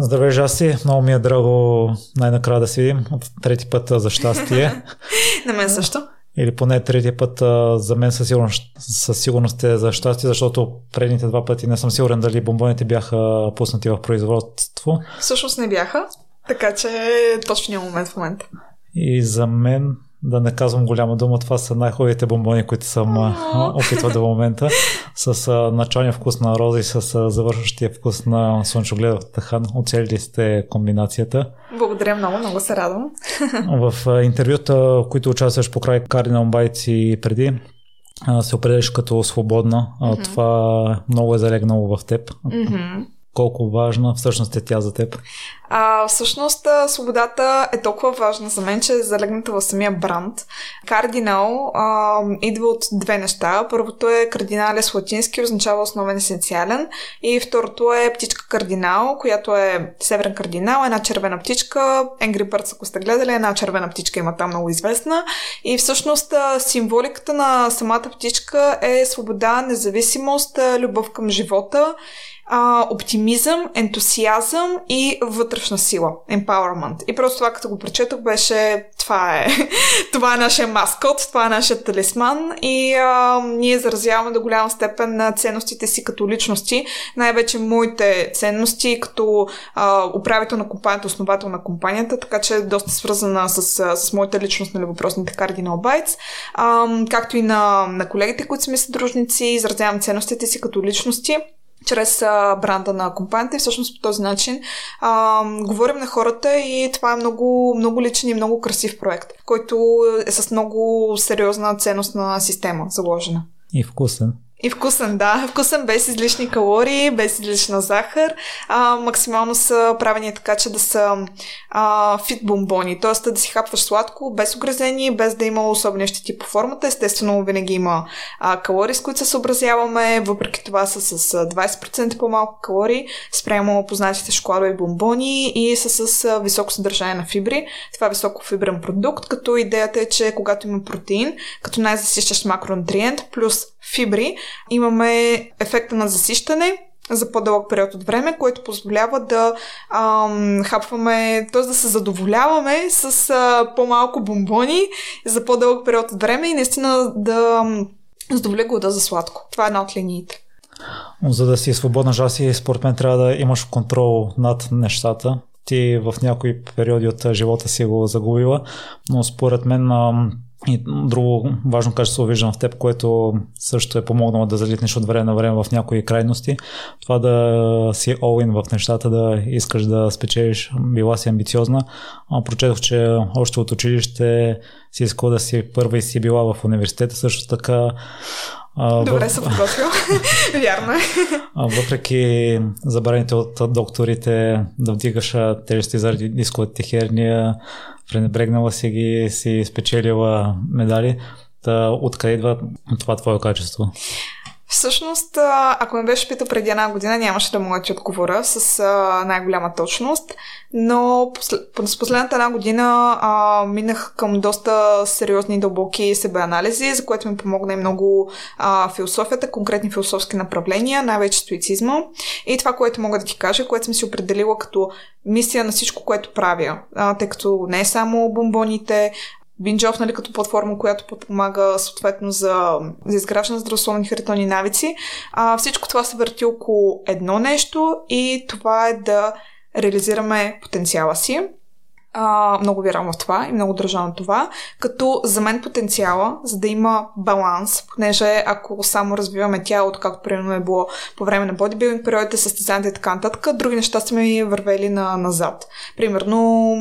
Здравей, Жаси. Много ми е драго най-накрая да си видим. От трети път за щастие. На мен също. Или поне третия път за мен със сигурност, със сигурност е за щастие, защото предните два пъти не съм сигурен дали бомбоните бяха пуснати в производство. Всъщност не бяха, така че е точния момент в момента. И за мен да не казвам голяма дума, това са най-хубавите бомбони, които съм опитвал до момента. С началния вкус на роза и с завършващия вкус на слънчогледов тахан. Оцелили сте комбинацията. Благодаря много, много се радвам. В интервюта, в които участваш по край Cardinal Bites и преди, се определиш като свободна. Mm-hmm. Това много е залегнало в теб. Mm-hmm колко важна всъщност е тя за теб? А, всъщност свободата е толкова важна за мен, че е залегната в самия бранд. Кардинал а, идва от две неща. Първото е кардиналес латински, означава основен есенциален. И второто е птичка кардинал, която е северен кардинал, една червена птичка. Angry Birds, ако сте гледали, една червена птичка има там много известна. И всъщност символиката на самата птичка е свобода, независимост, любов към живота а, оптимизъм, ентусиазъм и вътрешна сила. Empowerment. И просто това, като го прочетох, беше това е, това е нашия маскот, това е нашия талисман и а, ние изразяваме до голяма степен на ценностите си като личности, най-вече моите ценности като а, управител на компанията, основател на компанията, така че е доста свързана с, с моята личност на въпросните Cardinal Bytes, а, както и на, на колегите, които са ми съдружници, изразявам ценностите си като личности чрез бранда на компанията и всъщност по този начин а, говорим на хората и това е много, много личен и много красив проект, който е с много сериозна ценностна система заложена. И вкусен. И вкусен, да. Вкусен без излишни калории, без излишна захар. А, максимално са правени така, че да са а, фит бомбони, т.е. да си хапваш сладко, без огрезение, без да има особени щети по формата. Естествено, винаги има а, калории, с които се съобразяваме, въпреки това са с 20% по-малко калории, спрямо познатите шоколадови бомбони и са с високо съдържание на фибри. Това е високо фибрен продукт, като идеята е, че когато има протеин, като най-засищащ макронутриент, плюс фибри, имаме ефекта на засищане, за по-дълъг период от време, което позволява да ам, хапваме, т.е. да се задоволяваме с а, по-малко бомбони за по-дълъг период от време и наистина да задоволя глада за сладко. Това е една от линиите. За да си свободна жаси, според мен трябва да имаш контрол над нещата. Ти в някои периоди от живота си го загубила, но според мен и друго важно качество виждам в теб, което също е помогнало да залитнеш от време на време в някои крайности. Това да си all-in в нещата, да искаш да спечелиш, била си амбициозна. Прочетох, че още от училище си искала да си първа и си била в университета. Също така Добре в... се подготвил. Вярно е. Въпреки забраните от докторите да вдигаш тежести заради дисковата херния, пренебрегнала си ги, си спечелила медали. Та, откъде идва това твое качество? Всъщност, ако ме беше питал преди една година, нямаше да мога да ти отговоря с най-голяма точност, но с последната една година а, минах към доста сериозни и дълбоки себеанализи, за което ми помогна и много а, философията, конкретни философски направления, най-вече стоицизма. И това, което мога да ти кажа, което съм си определила като мисия на всичко, което правя, а, тъй като не е само бомбоните, Бинджов, нали, като платформа, която подпомага съответно за, за изграждане на здравословни хранителни навици. А, всичко това се върти около едно нещо и това е да реализираме потенциала си. А, много вярвам в това и много държа на това. Като за мен потенциала, за да има баланс, понеже ако само развиваме тялото, както примерно е било по време на бодибилдинг периодите, състезанията и така нататък, други неща са ми вървели на, назад. Примерно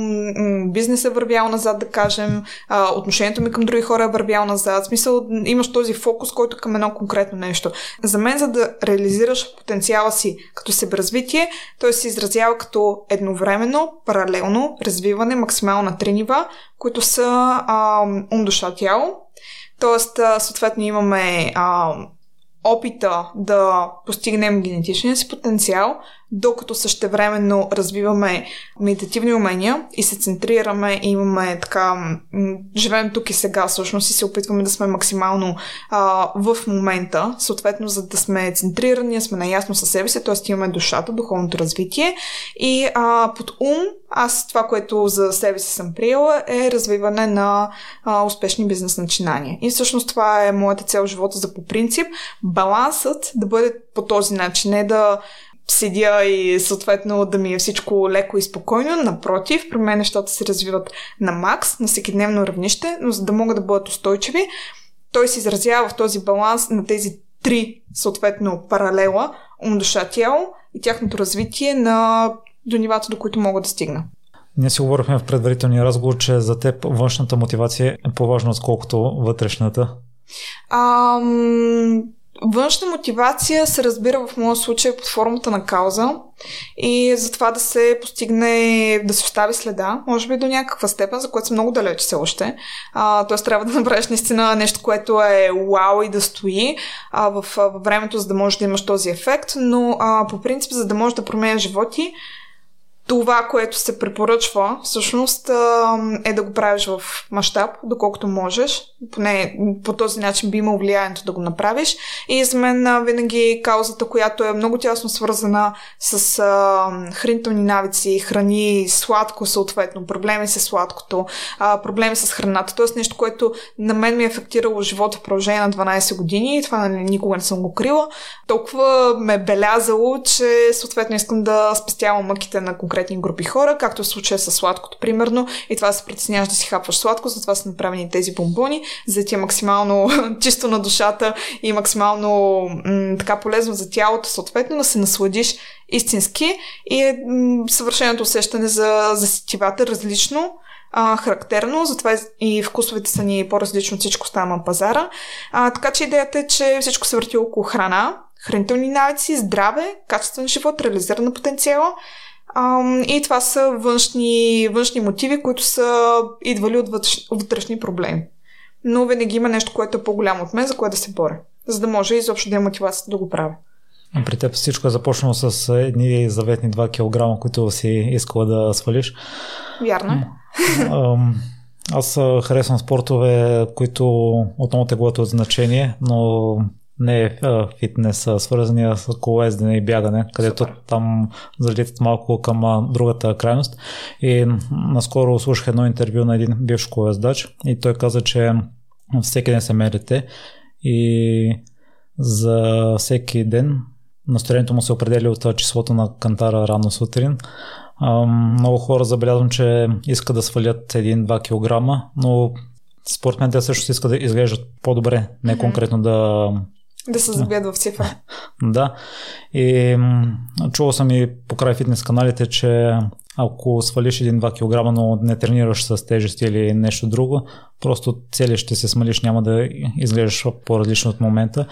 бизнес е вървял назад, да кажем, а, отношението ми към други хора е вървял назад. В смисъл, имаш този фокус, който е към едно конкретно нещо. За мен, за да реализираш потенциала си като себеразвитие, той се изразява като едновременно, паралелно развиване развиване максимално на три нива, които са а, ум, душа, тяло. Тоест, а, съответно имаме а, опита да постигнем генетичния си потенциал, докато същевременно развиваме медитативни умения и се центрираме и имаме така, живеем тук и сега всъщност и се опитваме да сме максимално а, в момента, съответно за да сме центрирани, сме наясно със себе си, т.е. имаме душата, духовното развитие и а, под ум аз това, което за себе си съм приела е развиване на а, успешни бизнес начинания. И всъщност това е моята цел живота за по принцип. Балансът да бъде по този начин, не да седя и съответно да ми е всичко леко и спокойно. Напротив, при мен нещата се развиват на макс, на всеки дневно равнище, но за да могат да бъдат устойчиви, той се изразява в този баланс на тези три, съответно, паралела ум, душа, тяло и тяхното развитие на до нивата, до които мога да стигна. Ние си говорихме в предварителния разговор, че за теб външната мотивация е по-важна, отколкото вътрешната. Ам, външна мотивация се разбира в моят случай под формата на кауза и за това да се постигне, да се остави следа, може би до някаква степен, за което съм много далеч все още. Тоест трябва да направиш наистина нещо, което е вау и да стои а, в, във времето, за да можеш да имаш този ефект, но а, по принцип, за да можеш да променяш животи, това, което се препоръчва, всъщност е да го правиш в мащаб, доколкото можеш. Поне по този начин би имал влиянието да го направиш. И за мен винаги каузата, която е много тясно свързана с хранителни навици, храни, сладко съответно, проблеми с сладкото, проблеми с храната. Тоест нещо, което на мен ми е ефектирало живота в продължение на 12 години и това никога не съм го крила. Толкова ме е белязало, че съответно искам да спестявам мъките на конкретно конкретни групи хора, както в случая с сладкото, примерно, и това се притесняваш да си хапваш сладко, затова са направени тези бомбони, за да ти е максимално чисто на душата и максимално м- така полезно за тялото, съответно, да се насладиш истински. И е м- съвършеното усещане за, за сетивата различно, а, характерно, затова и вкусовете са ни по-различно, всичко става на пазара. А, така че идеята е, че всичко се върти около храна, хранителни навици, здраве, качествен живот, реализирана потенциала Ам, и това са външни, външни мотиви, които са идвали от вътрешни проблеми. Но винаги има нещо, което е по-голямо от мен, за което да се боря. За да може изобщо да има мотивацията да го правя. При теб всичко е започнало с едни заветни 2 кг, които си искала да свалиш. Вярно е. Аз харесвам спортове, които отново теглото от значение, но не е фитнес, а свързани с колоездене и бягане, където Супер. там залитат малко към другата крайност. И наскоро слушах едно интервю на един бивш колоездач и той каза, че всеки ден се мерите и за всеки ден настроението му се определя от числото на кантара рано сутрин. Много хора забелязвам, че искат да свалят 1-2 кг, но според мен те също искат да изглеждат по-добре, не конкретно да да се забият в цифра. да. И чувал съм и по край фитнес каналите, че ако свалиш 1-2 кг, но не тренираш с тежести или нещо друго, просто цели ще се смалиш, няма да изглеждаш по-различно от момента.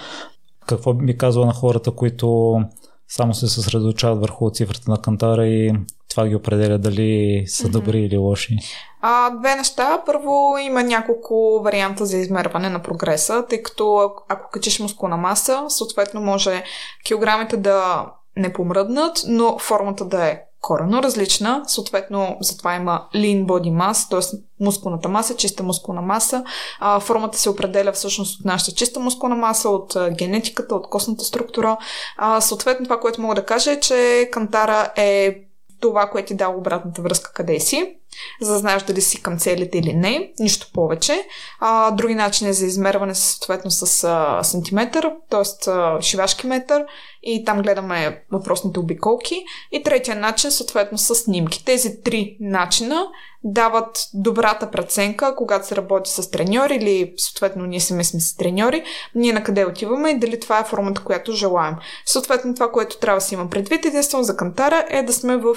Какво би казала на хората, които само се съсредоточават върху цифрата на кантара и това ги определя дали са добри mm-hmm. или лоши? А, две неща. Първо има няколко варианта за измерване на прогреса, тъй като ако качиш мускулна маса, съответно може килограмите да не помръднат, но формата да е корено различна. Съответно, затова има lean body mass, т.е. мускулната маса, чиста мускулна маса. А, формата се определя всъщност от нашата чиста мускулна маса, от генетиката, от костната структура. А, съответно, това, което мога да кажа е, че кантара е това, което ти дава обратната връзка къде си, за да знаеш дали си към целите или не, нищо повече. А, други начини за измерване са съответно с а, сантиметър, т.е. шивашки метър и там гледаме въпросните обиколки. И третия начин съответно с снимки. Тези три начина дават добрата преценка, когато се работи с треньори или съответно ние сами сме с треньори, ние на къде отиваме и дали това е формата, която желаем. Съответно това, което трябва да си има предвид единствено за кантара е да сме в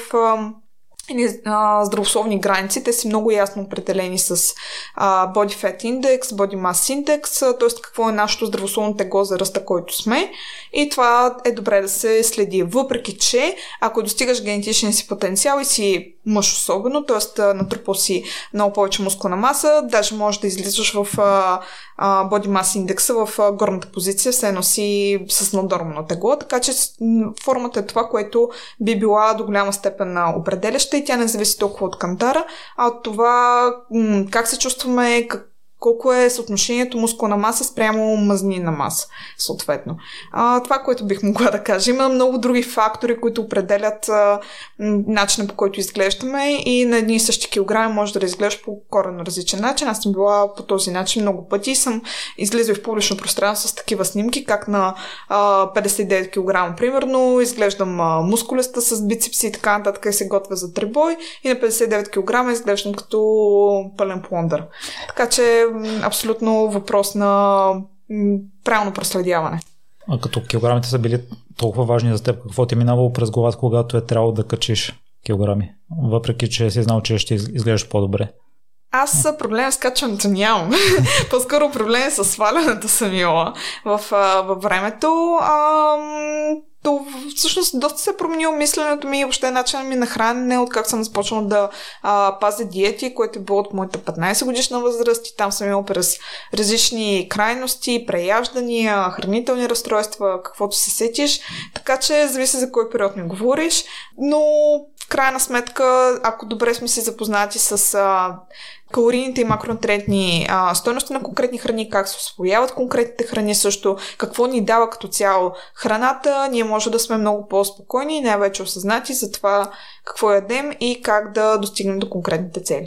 здравословни граници. Те са много ясно определени с а, Body Fat Index, Body Mass Index, т.е. какво е нашето здравословно тегло за ръста, който сме. И това е добре да се следи. Въпреки, че ако достигаш генетичния си потенциал и си мъж особено, т.е. натрупал си много повече мускулна маса, даже можеш да излизаш в а, а, Body Mass индекса в а, горната позиция, все едно си с надормно тегло, така че формата е това, което би била до голяма степен определяща и тя не зависи толкова от кантара, а от това как се чувстваме, как, колко е съотношението мускулна маса спрямо мазнина маса, съответно. А, това, което бих могла да кажа. Има много други фактори, които определят а, начина по който изглеждаме и на едни и същи килограми може да изглеждаш по коренно различен начин. Аз съм била по този начин много пъти и съм излизала в публично пространство с такива снимки, как на а, 59 кг, примерно, изглеждам а, мускулеста с бицепси и така нататък и се готвя за трибой и на 59 кг изглеждам като пълен плондър. Така че абсолютно въпрос на правилно проследяване. А като килограмите са били толкова важни за теб, какво ти е минавало през главата, когато е трябвало да качиш килограми? Въпреки, че си знал, че ще изглеждаш по-добре. Аз проблем с качването нямам. По-скоро проблем с свалянето съм имала в, във времето. Ам, то всъщност доста се е променило мисленето ми и въобще начинът ми на хранене, как съм започнала да а, пазя диети, което е било от моята 15 годишна възраст и там съм имала през различни крайности, преяждания, хранителни разстройства, каквото се сетиш. Така че зависи за кой период ми говориш, но в крайна сметка, ако добре сме се запознати с а, калорийните и макронутриентни а, стойности на конкретни храни, как се освояват конкретните храни също, какво ни дава като цяло храната, ние може да сме много по-спокойни и най-вече осъзнати за това какво ядем и как да достигнем до конкретните цели.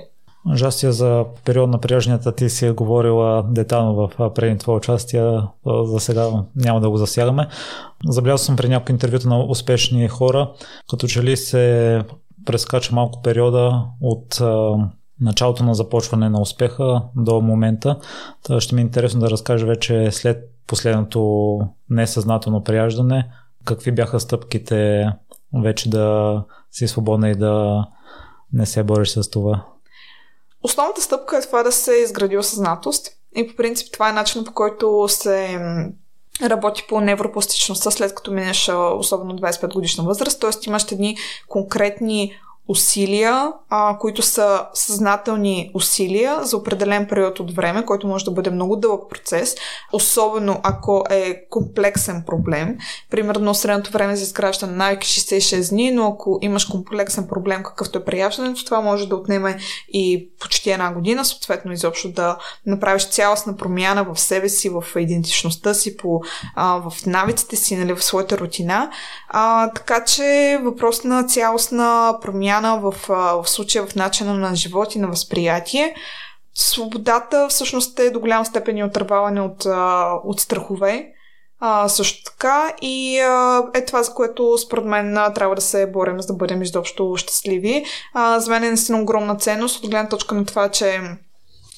Жастия за период на прияжнията ти си е говорила детално в предни това участие, за сега няма да го засягаме. Забелязал съм при някои интервюта на успешни хора, като че ли се прескача малко периода от началото на започване на успеха до момента. Та ще ми е интересно да разкажа вече след последното несъзнателно прияждане, какви бяха стъпките вече да си свободна и да не се бориш с това. Основната стъпка е това да се изгради осъзнатост. И по принцип това е начинът по който се работи по невропластичността след като минеш особено 25 годишна възраст, т.е. имаш едни конкретни усилия, а, които са съзнателни усилия за определен период от време, който може да бъде много дълъг процес, особено ако е комплексен проблем. Примерно средното време за изграждане на навики 66 дни, но ако имаш комплексен проблем, какъвто е прияждането, това може да отнеме и почти една година, съответно изобщо да направиш цялостна промяна в себе си, в идентичността си, по, а, в навиците си, нали, в своята рутина. А, така че въпрос на цялостна промяна промяна в, в случая в начина на живот и на възприятие. Свободата всъщност е до голяма степен и отърваване от, от страхове. А, също така и а, е това, за което според мен а, трябва да се борим, за да бъдем изобщо щастливи. А, за мен е наистина огромна ценност от гледна точка на това, че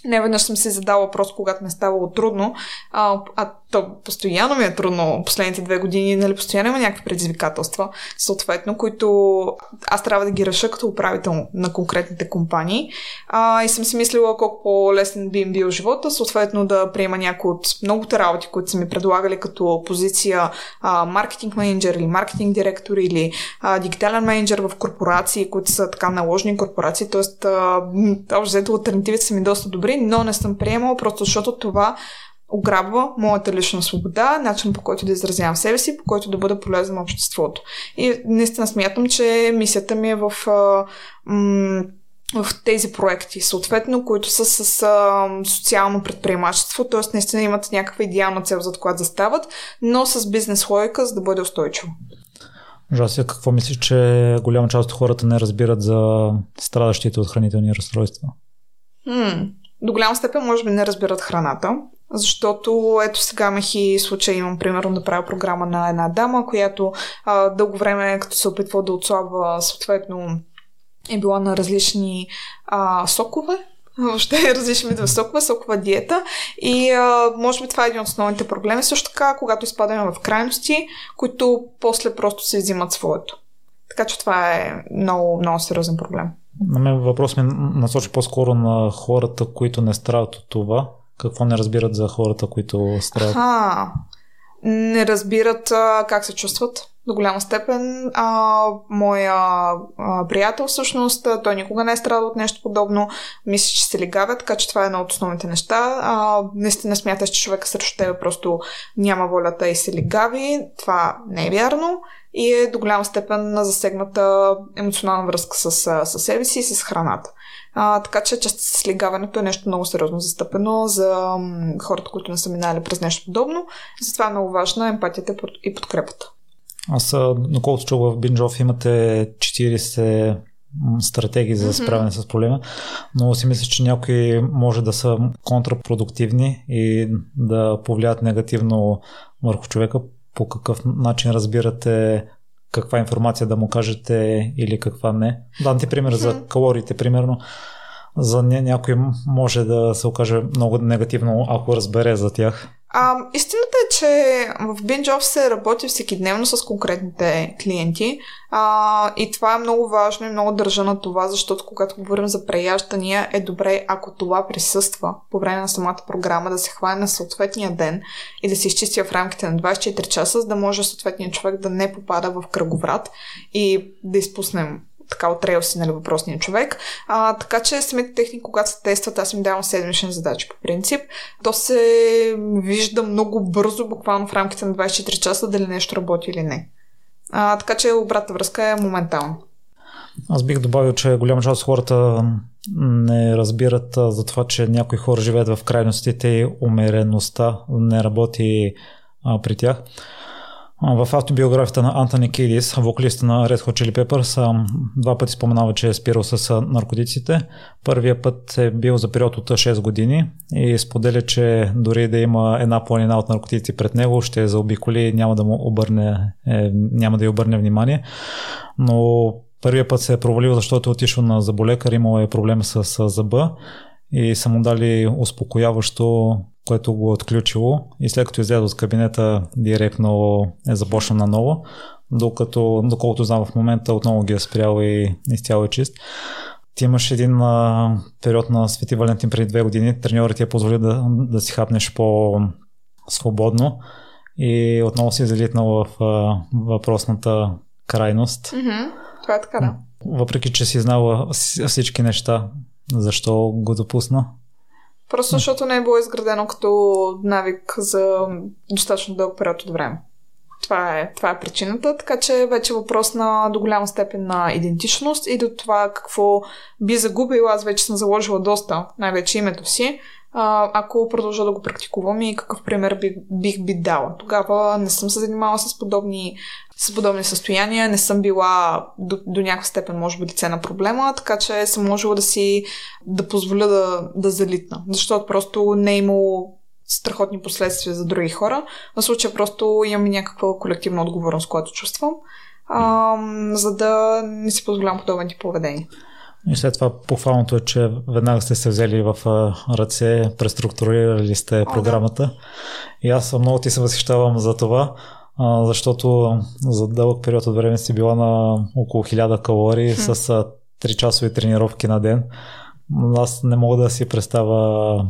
не веднъж съм си задала въпрос, когато ме е ставало трудно, а, а то постоянно ми е трудно последните две години, нали, постоянно има някакви предизвикателства, съответно, които аз трябва да ги реша като управител на конкретните компании. А, и съм си мислила колко по-лесен би им бил живота, съответно да приема някои от многото работи, които са ми предлагали като позиция а, маркетинг менеджер или маркетинг директор или а, дигитален менеджер в корпорации, които са така наложени корпорации, т.е. общо взето альтернативите са ми доста добри, но не съм приемала, просто защото това ограбва моята лична свобода, начин по който да изразявам себе си, по който да бъда полезен на обществото. И наистина смятам, че мисията ми е в, в тези проекти, съответно, които са с а, социално предприемачество, т.е. наистина имат някаква идеална цел, за която застават, но с бизнес логика, за да бъде устойчиво. Жася, какво мислиш, че голяма част от хората не разбират за страдащите от хранителни разстройства? Хм, до голяма степен може би не разбират храната, защото ето сега имах и случай, имам примерно да правя програма на една дама, която а, дълго време, като се опитва да отслабва, съответно е била на различни а, сокове, въобще различни видове сокове, сокова диета и а, може би това е един от основните проблеми. Също така, когато изпадаме в крайности, които после просто се взимат своето. Така че това е много, много сериозен проблем. На мен въпрос ми насочи по-скоро на хората, които не страдат от това. Какво не разбират за хората, които страдат? А, не разбират а, как се чувстват до голяма степен. А, моя а, приятел всъщност, той никога не е страдал от нещо подобно. Мисля, че се лигавят, така че това е едно от основните неща. А, наистина смяташ, че човека срещу тебе просто няма волята и се лигави. Това не е вярно и е до голяма степен засегната емоционална връзка с, с себе си и с храната. А, така че част слигаването е нещо много сериозно застъпено за хората, които не са минали през нещо подобно. Затова е много важна емпатията и подкрепата. Аз, доколкото чух в Бинджов, имате 40 стратегии за справяне mm-hmm. с проблема, но си мисля, че някои може да са контрапродуктивни и да повлият негативно върху човека. По какъв начин разбирате каква информация да му кажете или каква не? Дам ти пример за калориите, примерно. За някой може да се окаже много негативно, ако разбере за тях. А, истината е, че в BingeOff се работи всеки дневно с конкретните клиенти. А, и това е много важно и много държа на това, защото когато говорим за преяждания е добре, ако това присъства по време на самата програма, да се хване на съответния ден и да се изчисти в рамките на 24 часа, за да може съответният човек да не попада в кръговрат и да изпуснем така от релси, нали, въпросния човек. А, така че самите техники, когато се тестват, аз им давам седмични задачи по принцип. То се вижда много бързо, буквално в рамките на 24 часа, дали нещо работи или не. А, така че обратна връзка е моментално. Аз бих добавил, че голяма част от хората не разбират за това, че някои хора живеят в крайностите и умереността не работи а, при тях. В автобиографията на Антони Кидис, вокалиста на Red Hot Chili Peppers, два пъти споменава, че е спирал с наркотиците. Първият път е бил за период от 6 години и споделя, че дори да има една планина от наркотици пред него, ще заобиколи, няма да му обърне, е, няма да й обърне внимание. Но първият път се е провалил, защото е отишъл на заболекар, имал е проблем с зъба и са му дали успокояващо което го е отключило и след като излезе от кабинета директно е започнал наново, докато, доколкото знам в момента отново ги е спрял и изцяло е чист. Ти имаш един а, период на Свети Валентин преди две години, треньорът ти е позволи да, да си хапнеш по-свободно и отново си залитнал в а, въпросната крайност. Mm-hmm. Това е така, да. Въпреки, че си знала всички неща, защо го допусна? Просто защото не е било изградено като навик за достатъчно дълъг период от време. Това е, това е причината, така че вече е въпрос на до голяма степен на идентичност и до това какво би загубила. Аз вече съм заложила доста, най-вече името си, а, ако продължа да го практикувам и какъв пример бих, бих би дала. Тогава не съм се занимавала с подобни, с подобни състояния, не съм била до, до някаква степен, може би, лице на проблема, така че съм можела да си да позволя да, да залитна. Защото просто не е имало страхотни последствия за други хора. В случая просто имам някаква колективна отговорност, която чувствам, а, за да не си позволявам подобен тип поведение. И след това похвалното е, че веднага сте се взели в ръце, преструктурирали сте програмата. И аз много ти се възхищавам за това, защото за дълъг период от време си била на около 1000 калории с 3 часови тренировки на ден. Аз не мога да си представя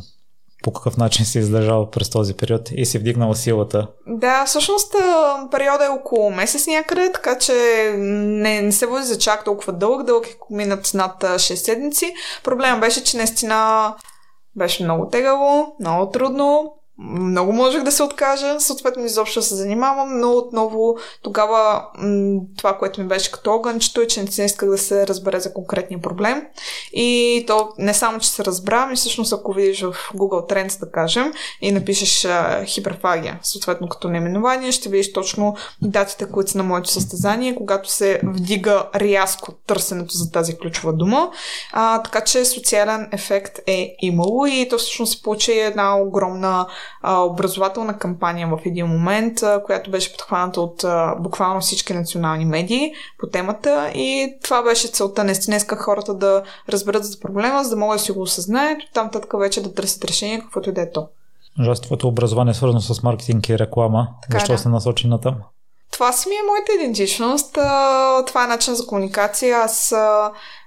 по какъв начин си издържал през този период и си вдигнала силата. Да, всъщност периода е около месец някъде, така че не, не се води за чак толкова дълъг, дълъг е минат над 6 седмици. Проблема беше, че наистина беше много тегаво, много трудно, много можех да се откажа, съответно изобщо се занимавам, но отново тогава м- това, което ми беше като огънчето е, че не исках да се разбере за конкретния проблем. И то не само, че се разбра, ми всъщност ако видиш в Google Trends, да кажем, и напишеш а, хиперфагия, съответно като наименование, ще видиш точно датите, които са на моето състезание, когато се вдига рязко търсенето за тази ключова дума. А, така че социален ефект е имало и то всъщност се получи една огромна а, образователна кампания в един момент, а, която беше подхваната от а, буквално всички национални медии по темата и това беше целта. Наистина исках хората да разберат за проблема, за да могат да си го осъзнаят там татка вече да търсят решение, каквото и да е то. Жестовото образование е свързано с маркетинг и реклама. Така, Защо да. се насочи на там? Това си ми е моята идентичност. Това е начин за комуникация. Аз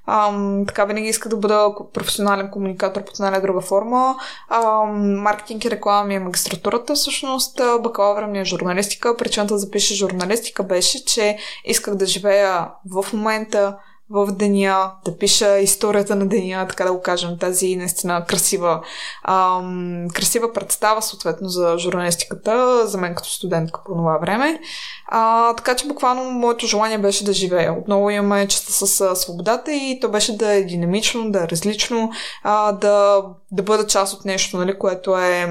Ам, така винаги иска да бъда професионален комуникатор под една друга форма. Ам, маркетинг и реклама ми е магистратурата, всъщност бакалавъра ми е журналистика. Причината да запиша журналистика беше, че исках да живея в момента, в деня, да пиша историята на деня, така да го кажем, тази наистина красива, ам, красива представа, съответно, за журналистиката, за мен като студентка по това време. А, така че буквално моето желание беше да живея. Отново имаме частта с свободата и то беше да е динамично, да е различно, а, да, да бъда част от нещо, нали, което е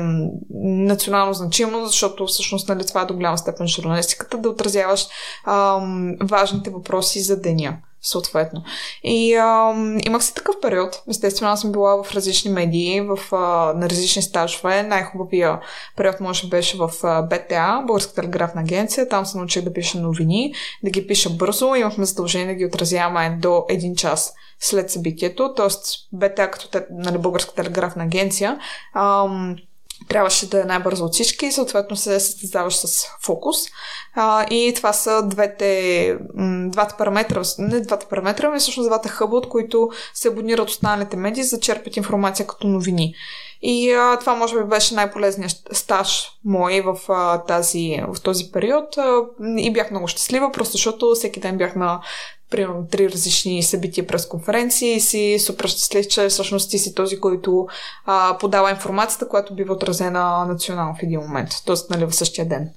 национално значимо, защото всъщност нали, това е до голяма степен журналистиката, да отразяваш ам, важните въпроси за деня съответно. И а, имах си такъв период. Естествено, аз съм била в различни медии, в, а, на различни стажове. Най-хубавия период може беше в а, БТА, Българска телеграфна агенция. Там се научих да пиша новини, да ги пиша бързо. Имахме задължение да ги отразяваме до един час след събитието. Тоест, БТА като нали, Българска телеграфна агенция ам, трябваше да е най-бързо от всички и съответно се състезаваш с фокус. А, и това са двете, двата параметра, не двата параметра, ами всъщност двата хъба, от които се абонират останалите медии, за черпят информация като новини. И а, това може би беше най-полезният стаж мой в, а, тази, в този период а, и бях много щастлива, просто защото всеки ден бях на примерно три различни събития през конференции и си супер щастлив, че всъщност ти си този, който а, подава информацията, която бива отразена национално в един момент, т.е. Нали, в същия ден.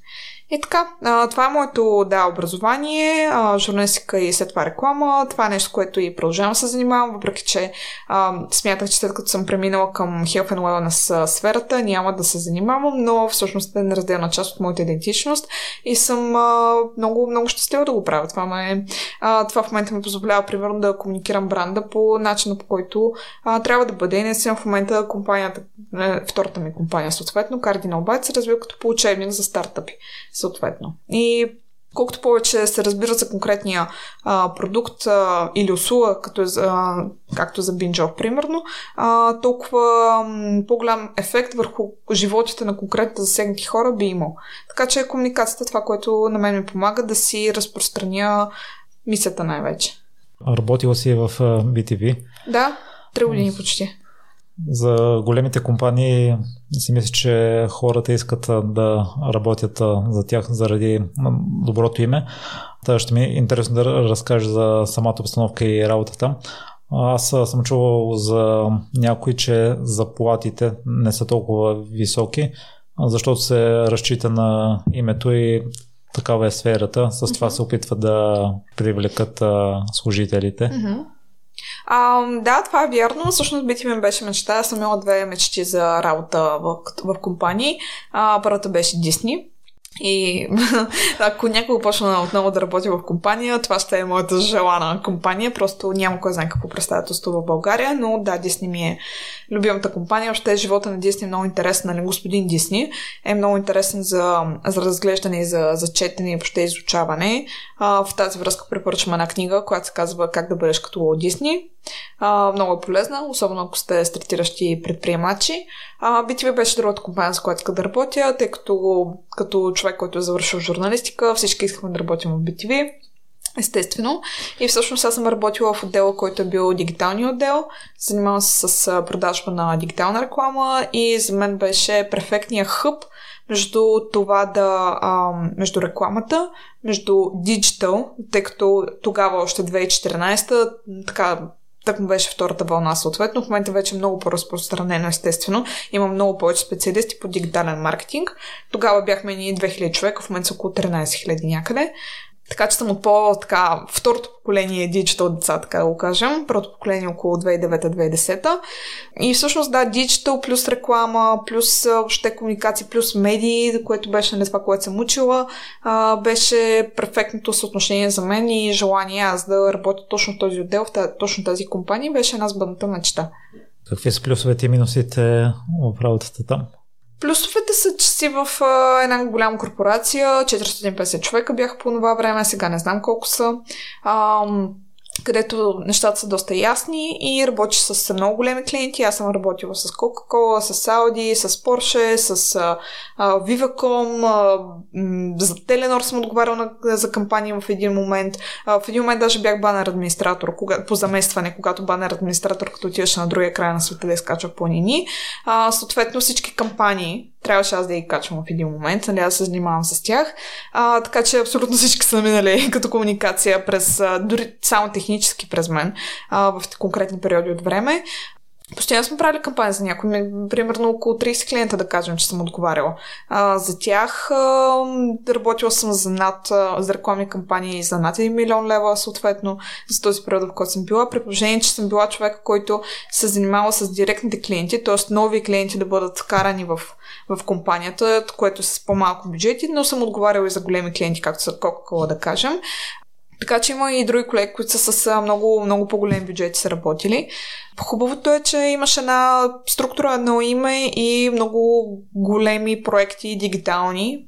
И така, а, това е моето да, образование, а, журналистика и след това реклама. Това е нещо, което и продължавам да се занимавам, въпреки че а, смятах, че след като съм преминала към Health and Wellness сферата, няма да се занимавам, но всъщност е неразделна част от моята идентичност и съм а, много, много щастлива да го правя. Това, ме, а, това в момента ми позволява, примерно, да комуникирам бранда по начина, по който а, трябва да бъде. И съм в момента компанията, е, втората ми компания, съответно, Cardinal Byte се развива като по за стартъпи съответно. И колкото повече се разбира за конкретния а, продукт а, или услуга, като е, а, както за BingeOff, примерно, а, толкова м, по-голям ефект върху животите на конкретните засегнати хора би имал. Така че комуникацията е това, което на мен ми помага да си разпространя мисията най-вече. Работила си в BTV? Да, три години почти за големите компании си мисля, че хората искат да работят за тях заради доброто име. Та ще ми е интересно да разкажеш за самата обстановка и работата. Аз съм чувал за някои, че заплатите не са толкова високи, защото се разчита на името и такава е сферата. С това се опитват да привлекат служителите. Mm-hmm. А, да, това е вярно. Всъщност бити ми беше мечта. Аз съм имала две мечти за работа в, в компании. А, първата беше Дисни. И ако някой почна отново да работи в компания, това ще е моята желана компания. Просто няма кой знае какво представителство в България, но да, Дисни ми е любимата компания. Още живота на Дисни е много интересен, нали? Господин Дисни е много интересен за, за разглеждане и за, за четене и въобще изучаване. А, в тази връзка препоръчвам една книга, която се казва Как да бъдеш като Дисни. А, много е полезна, особено ако сте стартиращи предприемачи. А, BTV беше другата компания, с която иска да работя, тъй като като човек, който е завършил журналистика, всички искахме да работим в BTV. Естествено. И всъщност аз съм работила в отдела, който е бил дигиталния отдел. Занимавам се с продажба на дигитална реклама и за мен беше перфектния хъб между това да, а, между рекламата, между диджитал, тъй като тогава още 2014 така так му беше втората вълна съответно. В момента вече е много по-разпространено, естествено. Има много повече специалисти по дигитален маркетинг. Тогава бяхме ние 2000 човека, в момента са около 13 000 някъде. Така че съм от по-така второто поколение диджитал деца, така да го кажем. Първото поколение около 2009-2010. И всъщност да, диджитал плюс реклама, плюс въобще комуникация, плюс медии, което беше на нали, това, което съм учила, а, беше перфектното съотношение за мен и желание аз да работя точно в този отдел, в тази, точно тази компания, беше една сбъдната мечта. Какви са плюсовете и минусите в работата там? Плюсовете са, че си в а, една голяма корпорация, 450 човека бяха по това време, сега не знам колко са. А, където нещата са доста ясни и работиш с много големи клиенти. Аз съм работила с Coca-Cola, с Audi, с Porsche, с uh, Viva.com, uh, за Telenor съм отговаряла за кампании в един момент. Uh, в един момент даже бях банер администратор кога, по заместване, когато банер администратор, като отиваш на другия край на света да изкачва планини. Uh, съответно всички кампании трябваше аз да ги качвам в един момент, нали, аз се занимавам с тях. А, така че абсолютно всички са минали като комуникация през, дори само технически през мен а, в конкретни периоди от време. Постоянно сме правили кампания за някой, примерно около 30 клиента, да кажем, че съм отговаряла. А, за тях а, работила съм за над, а, за рекламни кампании за над 1 милион лева, съответно, за този период, в който съм била. При положение, че съм била човек, който се занимава с директните клиенти, т.е. нови клиенти да бъдат вкарани в, в компанията, което с по-малко бюджети, но съм отговаряла и за големи клиенти, както са Coca-Cola, да кажем. Така че има и други колеги, които са с много, много по-големи бюджети са работили. Хубавото е, че имаш една структура, едно име и много големи проекти дигитални,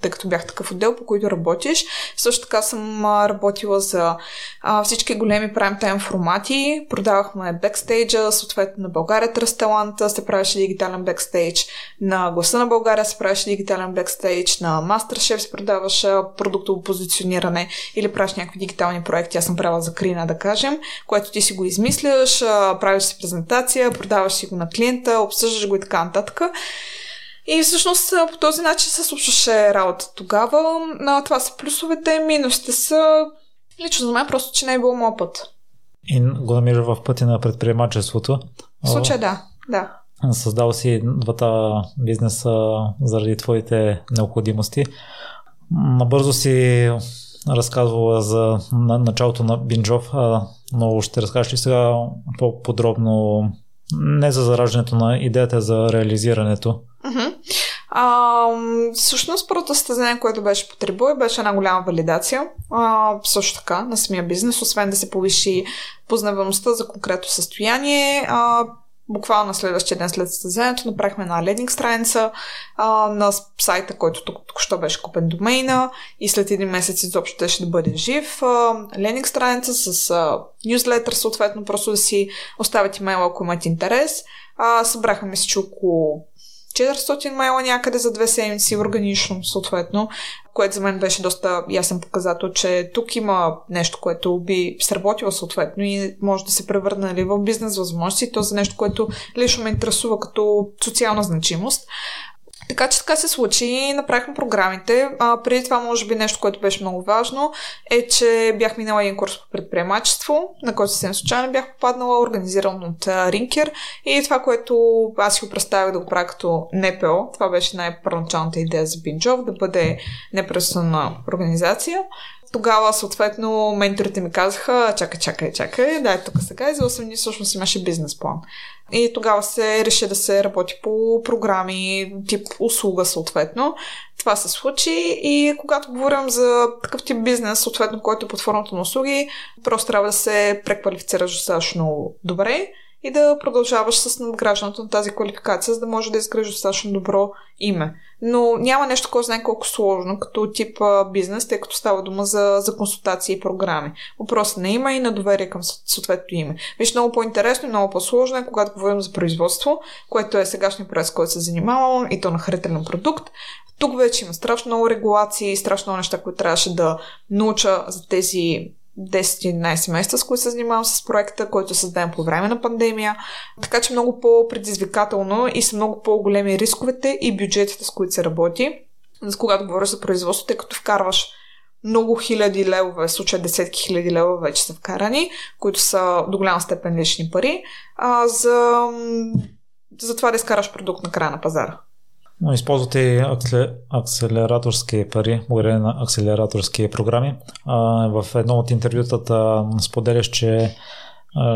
тъй като бях такъв отдел, по който работиш. Също така съм работила за а, всички големи прайм-тайм формати. Продавахме бекстейджа, съответно на България Тръст Таланта се правеше дигитален бекстейдж, на Гласа на България се правеше дигитален бекстейдж, на Мастершеф се продаваше продуктово позициониране или правиш някакви дигитални проекти. Аз съм правила за Крина, да кажем, което ти си го измисляш, правиш си презентация, продаваш си го на клиента, обсъждаш го и така нататък. И всъщност по този начин се случваше работа тогава. Но това са плюсовете, минусите са лично за мен просто, че не е било моят път. И го намираш в пътя на предприемачеството. В случай да, да. Създал си двата бизнеса заради твоите необходимости. Набързо си разказвала за началото на Бинджов, но ще разкажеш ли сега по-подробно не за зараждането на идеята, за реализирането? Uh-huh. А, всъщност първото състезание, което беше по Трибой, беше една голяма валидация. А, също така на самия бизнес, освен да се повиши познаваността за конкретно състояние. А, буквално на следващия ден след състезанието направихме една лединг страница а, на сайта, който тук, тук що беше купен домейна и след един месец изобщо ще бъде жив. лединг страница с а, нюзлетър, съответно, просто да си оставят имейла, ако имат интерес. А, събрахме, мисля, че около 400 майла някъде за две седмици органично, съответно, което за мен беше доста ясен показател, че тук има нещо, което би сработило съответно и може да се превърне ли, нали, в бизнес възможности, то за нещо, което лично ме интересува като социална значимост. Така че така се случи направихме програмите. А, преди това, може би, нещо, което беше много важно, е, че бях минала един курс по предприемачество, на който съвсем случайно бях попаднала, организиран от Ринкер. И това, което аз си го представях да го правя като НПО, това беше най-първоначалната идея за Бинджов, да бъде непресъдна организация. Тогава, съответно, менторите ми казаха, чакай, чакай, чакай, дай тук сега и за 8 дни всъщност имаше бизнес план. И тогава се реши да се работи по програми, тип услуга съответно. Това се случи и когато говорим за такъв тип бизнес, съответно, който е под на услуги, просто трябва да се преквалифицираш достатъчно добре и да продължаваш с надграждането на тази квалификация, за да може да изграждаш достатъчно добро име. Но няма нещо, което знае колко сложно като тип бизнес, тъй като става дума за, за консултации и програми. Въпросът на има и на доверие към съответното име. Виж, много по-интересно и много по-сложно е, когато говорим за производство, което е сегашния проект, който се занимавам и то на хранителен продукт. Тук вече има страшно много регулации, страшно много неща, които трябваше да науча за тези 10-11 месеца, с които се занимавам с проекта, който създадем по време на пандемия. Така че много по-предизвикателно и са много по-големи рисковете и бюджетите, с които се работи. Когато говоря за производство, тъй като вкарваш много хиляди левове, в случая десетки хиляди левове вече са вкарани, които са до голяма степен лични пари, а, за, за това да изкараш продукт на края на пазара. Но използвате акселераторски пари, благодарение на акселераторски програми. В едно от интервютата споделяш, че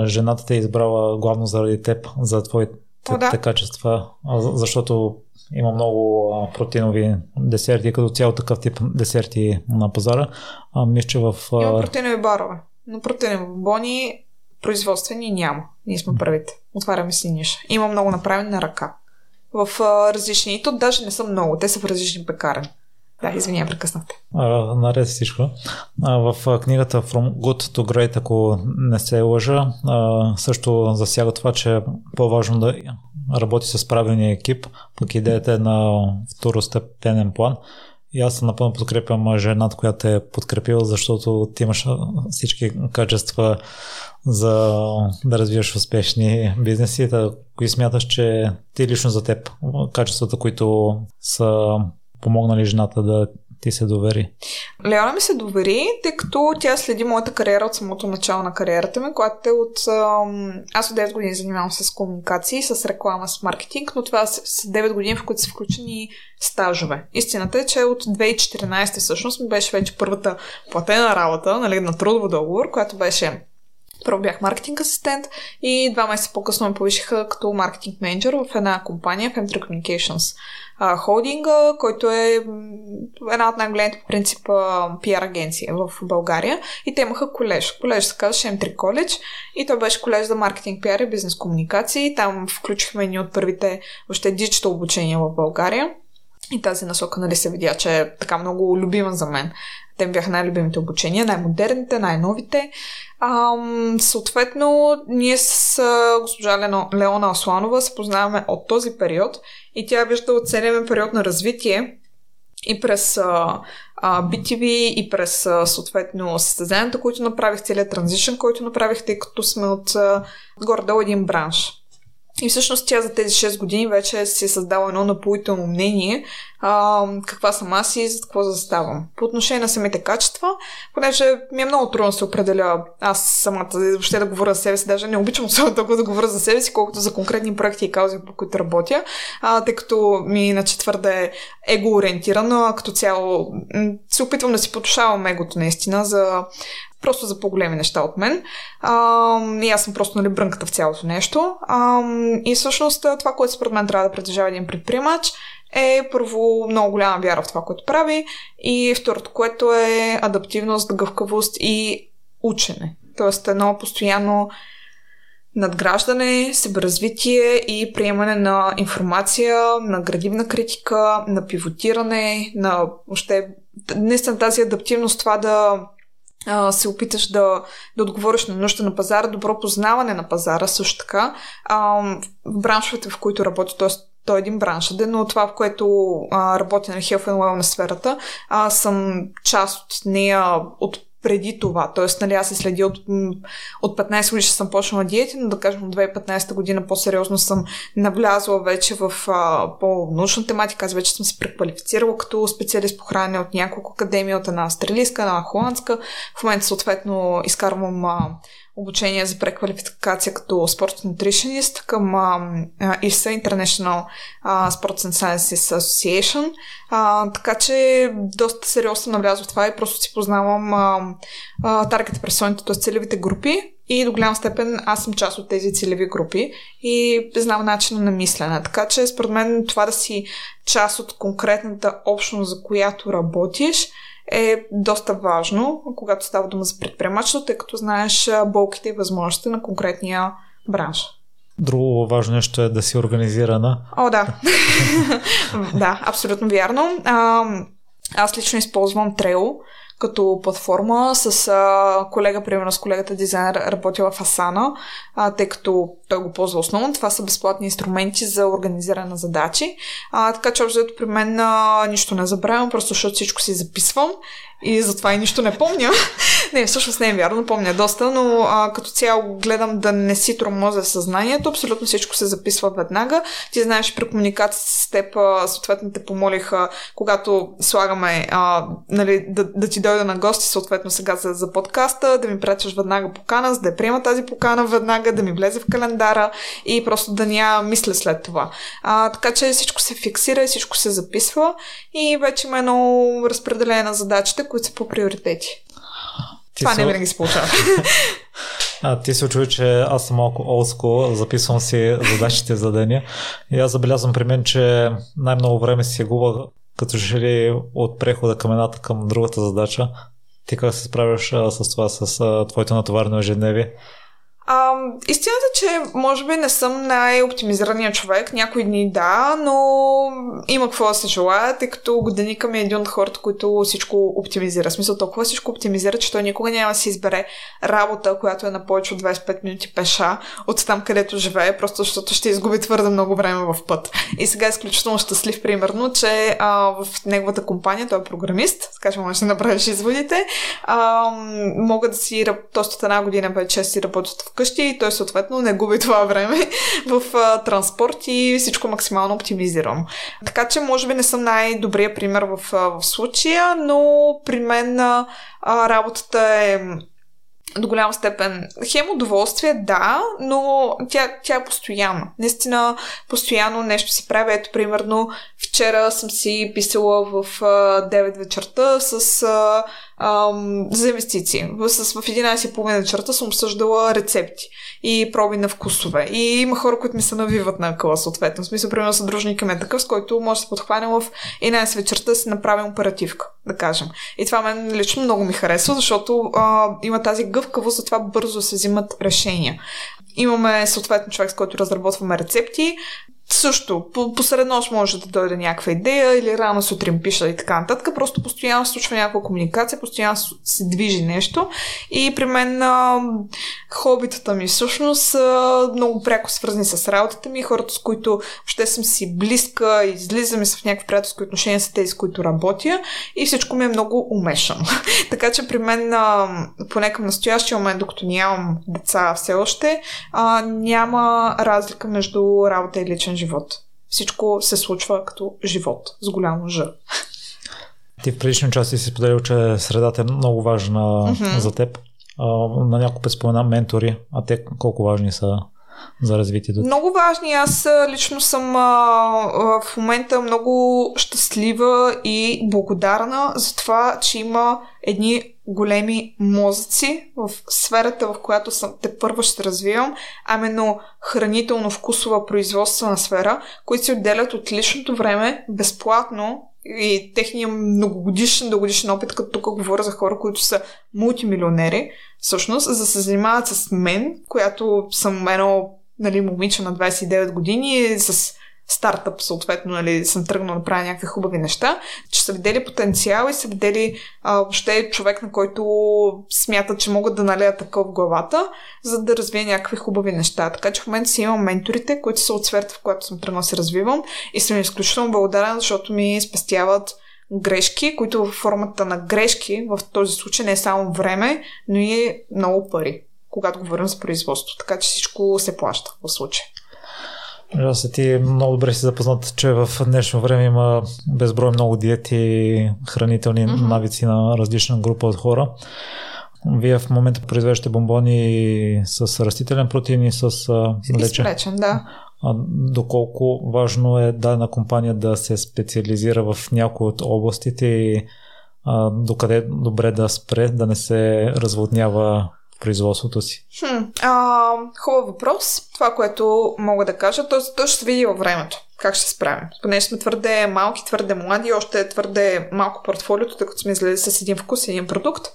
жената те е избрала главно заради теб, за твоите О, да. качества, защото има много протеинови десерти, като цял такъв тип десерти на пазара. А, мисля, че в... Има протеинови барове, но протеинови бони производствени няма. Ние сме първите. Отваряме си ниша. Има много направени на ръка в а, различни. И то даже не са много. Те са в различни пекарен. Да, извиня, прекъснахте. наред всичко. А, в книгата From Good to Great, ако не се лъжа, а, също засяга това, че е по-важно да работи с правилния екип, пък идеята е на второстепенен план. И аз напълно подкрепям жената, която е подкрепила, защото ти имаш всички качества за да развиваш успешни бизнеси. Да, кои смяташ, че ти лично за теб качествата, които са помогнали жената да ти се довери? Леона ми се довери, тъй като тя следи моята кариера от самото начало на кариерата ми, която е от... Аз от 9 години занимавам с комуникации, с реклама, с маркетинг, но това са 9 години, в които са включени стажове. Истината е, че от 2014 всъщност ми беше вече първата платена работа, нали, на трудово договор, която беше първо бях маркетинг асистент и два месеца по-късно ме повишиха като маркетинг менеджер в една компания, в M3 Communications а, холдинга, който е една от най-големите по принцип пиар агенция в България. И те имаха колеж. Колеж се казваше M3 College и той беше колеж за маркетинг, пиар и бизнес комуникации. Там включихме ни от първите въобще диджитал обучения в България. И тази насока, нали, се видя, че е така много любима за мен. Те бяха най-любимите обучения, най-модерните, най-новите. Ам, съответно, ние с госпожа Леона Асланова се познаваме от този период и тя вижда от целият период на развитие и през а, а, BTV и през а, съответно състезанията, които направих, целият транзишън, който направих, тъй като сме от а, горе-долу един бранш. И всъщност тя за тези 6 години вече си е създала едно напоително мнение. А, каква съм аз и за какво заставам. По отношение на самите качества, понеже ми е много трудно да се определя аз самата, въобще да говоря за себе си, даже не обичам особено толкова да говоря за себе си, колкото за конкретни проекти и каузи, по които работя, а, тъй като ми иначе твърде его-ориентирана, като цяло се опитвам да си потушавам егото наистина за просто за по-големи неща от мен. А, и аз съм просто нали, брънката в цялото нещо. А, и всъщност това, което според мен трябва да притежава един предприемач, е първо много голяма вяра в това, което прави и второто, което е адаптивност, гъвкавост и учене. Тоест едно постоянно надграждане, себеразвитие и приемане на информация, на градивна критика, на пивотиране, на още наистина тази адаптивност, това да се опиташ да, да отговориш на нужда на пазара, добро познаване на пазара също така. А, в браншовете, в които работя, т.е. той е един бранш, но това, в което а, работя на Health and Wellness сферата, а, съм част от нея от преди това. Тоест, нали, аз се следя от, от 15 години, съм почнала диети, но да кажем от 2015 година по-сериозно съм навлязла вече в а, по-научна тематика. Аз вече съм се преквалифицирала като специалист по хранене от няколко академии, от една австралийска, една холандска. В момента съответно изкарвам а, обучение за преквалификация като спорт нутришенист към ISA, International Sports and Sciences Association. Uh, така че доста сериозно съм навлязла в това и просто си познавам uh, uh, таргет персоните, т.е. целевите групи и до голяма степен аз съм част от тези целеви групи и знам начина на мислене. Така че според мен това да си част от конкретната общност, за която работиш, е доста важно, когато става дума за предприемачество, тъй като знаеш болките и възможности на конкретния бранш. Друго важно нещо е да си организирана. О, да. да, абсолютно вярно. А, аз лично използвам Trello като платформа с а, колега, примерно с колегата дизайнер, работила в Asana, а, тъй като той го ползва основно. Това са безплатни инструменти за организиране на задачи. А, така че, общо при мен а, нищо не забравям, просто защото всичко си записвам и затова и нищо не помня. не, всъщност не е вярно, помня доста, но а, като цяло гледам да не си тормозя съзнанието, абсолютно всичко се записва веднага. Ти знаеш, при комуникация с теб, а, съответно те помолиха, когато слагаме, а, нали, да, да ти дойда на гости, съответно сега за, за подкаста, да ми прачаш веднага покана, за да я приема тази покана веднага, да ми влезе в календара и просто да няма мисля след това. А, така че всичко се фиксира и всичко се записва и вече има едно разпределение на задачите, които са по приоритети. Ти Това се... не винаги се получава. А, ти се очуви, че аз съм малко олдско, записвам си задачите за деня. И аз забелязвам при мен, че най-много време си губа като че ли от прехода към едната към другата задача. Ти как се справяш а, с това, с а, твоето натоварно ежедневие? А, истината че може би не съм най-оптимизираният човек. Някои дни да, но има какво да се желая, тъй като годиника ми е един от хората, които всичко оптимизира. Смисъл толкова всичко оптимизира, че той никога няма да си избере работа, която е на повече от 25 минути пеша от там, където живее, просто защото ще изгуби твърде много време в път. И сега е изключително щастлив, примерно, че а, в неговата компания, той е програмист, така че можеш да направиш изводите, а, могат да си, от една година вече си работят в вкъщи и той съответно не губи това време в а, транспорт и всичко максимално оптимизирано. Така че може би не съм най-добрия пример в, в случая, но при мен а, работата е до голяма степен. Хем удоволствие, да, но тя, тя е постоянна. Наистина, постоянно нещо се прави. Ето, примерно, вчера съм си писала в 9 вечерта с за инвестиции. С, в 11.30 вечерта съм обсъждала рецепти и проби на вкусове. И има хора, които ми се навиват на къла, съответно. В смисъл, примерно, съдружника ми е такъв, с който може да се подхванем в 11 вечерта да си направим оперативка, да кажем. И това мен лично много ми харесва, защото а, има тази гъвкавост, затова бързо се взимат решения. Имаме съответно човек, с който разработваме рецепти също, по, посред нощ може да дойде някаква идея или рано сутрин пиша и така нататък. Просто постоянно се случва някаква комуникация, постоянно се движи нещо. И при мен а, хобитата ми всъщност са много пряко свързани с работата ми. Хората, с които ще съм си близка, и в някакви приятелски отношения с тези, с които работя. И всичко ми е много умешано. така че при мен, а, поне към настоящия момент, докато нямам деца все още, а, няма разлика между работа и личен живот. Всичко се случва като живот с голямо Ж. Ти в предишни части си споделил, че средата е много важна mm-hmm. за теб. А, на няколко път спомена ментори, а те колко важни са за развитието? Много важни. Аз лично съм а, в момента много щастлива и благодарна за това, че има едни големи мозъци в сферата, в която съм, те първо ще развивам, а именно хранително-вкусова производствена сфера, които се отделят от личното време безплатно и техния многогодишен, дългогодишен опит, като тук говоря за хора, които са мултимилионери, всъщност, за да се занимават с мен, която съм едно нали, момиче на 29 години с стартъп, съответно, нали, съм тръгнала да правя някакви хубави неща, че са видели потенциал и са видели а, въобще човек, на който смятат, че могат да налеят такъв в главата, за да развие някакви хубави неща. Така че в момента си имам менторите, които са от сферата, в която съм тръгнала се развивам и съм изключително благодарен, защото ми спестяват грешки, които в формата на грешки в този случай не е само време, но и много пари, когато говорим за производство. Така че всичко се плаща в случая. Разбира ти много добре си запознат, че в днешно време има безброй много диети хранителни mm-hmm. навици на различна група от хора. Вие в момента произвеждате бомбони с растителен протеин и с млечен. Изплечен, да. А, доколко важно е дадена компания да се специализира в някои от областите и а, докъде е добре да спре, да не се разводнява производството си? Хм, а, хубав въпрос. Това, което мога да кажа, то, то ще се види във времето. Как ще се справим? Понеже сме твърде малки, твърде млади, още е твърде малко портфолиото, тъй като сме излезли с един вкус, един продукт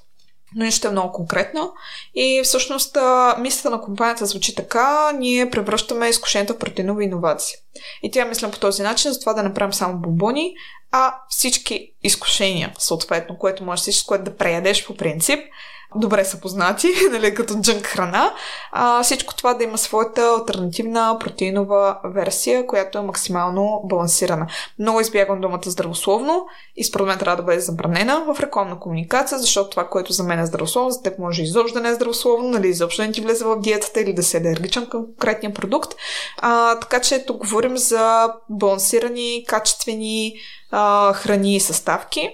но нещо е много конкретно. И всъщност мисълта на компанията звучи така, ние превръщаме изкушението в протеинова иновация. И тя мисля по този начин, за това да направим само бомбони, а всички изкушения, съответно, което можеш всичко, което да преядеш по принцип, добре са познати, нали, като джънк храна, а, всичко това да има своята альтернативна протеинова версия, която е максимално балансирана. Много избягвам думата здравословно и според мен трябва да бъде забранена в рекламна комуникация, защото това, което за мен е здравословно, за теб може изобщо да не е здравословно, нали, изобщо да не ти влезе в диетата или да си алергичен към конкретния продукт. А, така че тук говорим за балансирани, качествени а, храни и съставки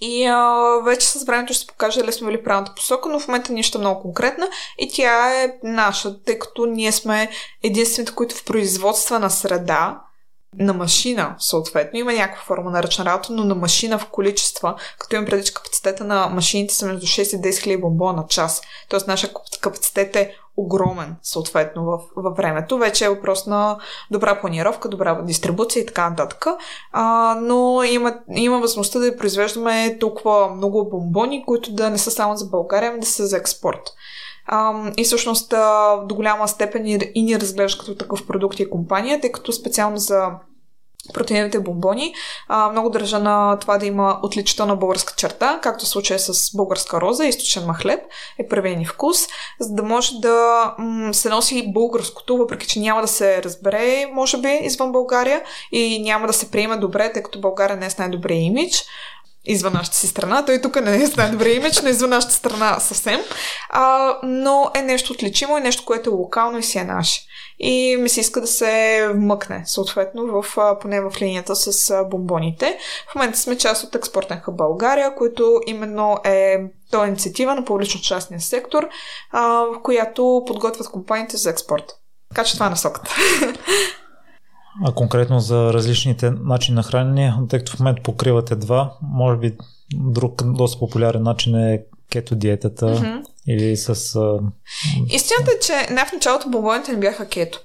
и а, вече с времето ще покаже дали сме били правилната посока, но в момента нищо много конкретна и тя е наша, тъй като ние сме единствените, които в производствена среда на машина, съответно. Има някаква форма на ръчна работа, но на машина в количества, като имам преди, че капацитета на машините са между 6 и 10 хиляди бомбона на час. Тоест, нашия капацитет е огромен, съответно, в, във времето. Вече е въпрос на добра планировка, добра дистрибуция и така нататък. А, но има, има възможността да произвеждаме толкова много бомбони, които да не са само за България, ами да са за експорт. И всъщност а, до голяма степен и ни разглежда като такъв продукт и компания, тъй като специално за протеиновите бомбони. А, много държа на това да има отличителна българска черта, както в случая с българска роза, източен махлеб, е първият ни вкус, за да може да м- се носи българското, въпреки че няма да се разбере, може би, извън България и няма да се приема добре, тъй като България не е с най-добрия имидж извън нашата си страна. Той тук не е с най-добре имидж, но извън нашата страна съвсем. А, но е нещо отличимо и нещо, което е локално и си е наше и ми се иска да се вмъкне, съответно, в, поне в линията с бомбоните. В момента сме част от Експортен хъб България, който именно е то е инициатива на публично-частния сектор, а, в която подготвят компаниите за експорт. Така че това е насоката. А конкретно за различните начини на хранене, тъй като в момента покривате два, може би друг доста популярен начин е кето диетата mm-hmm. или с... А... Истината е, че най в началото бомбоните не бяха кето.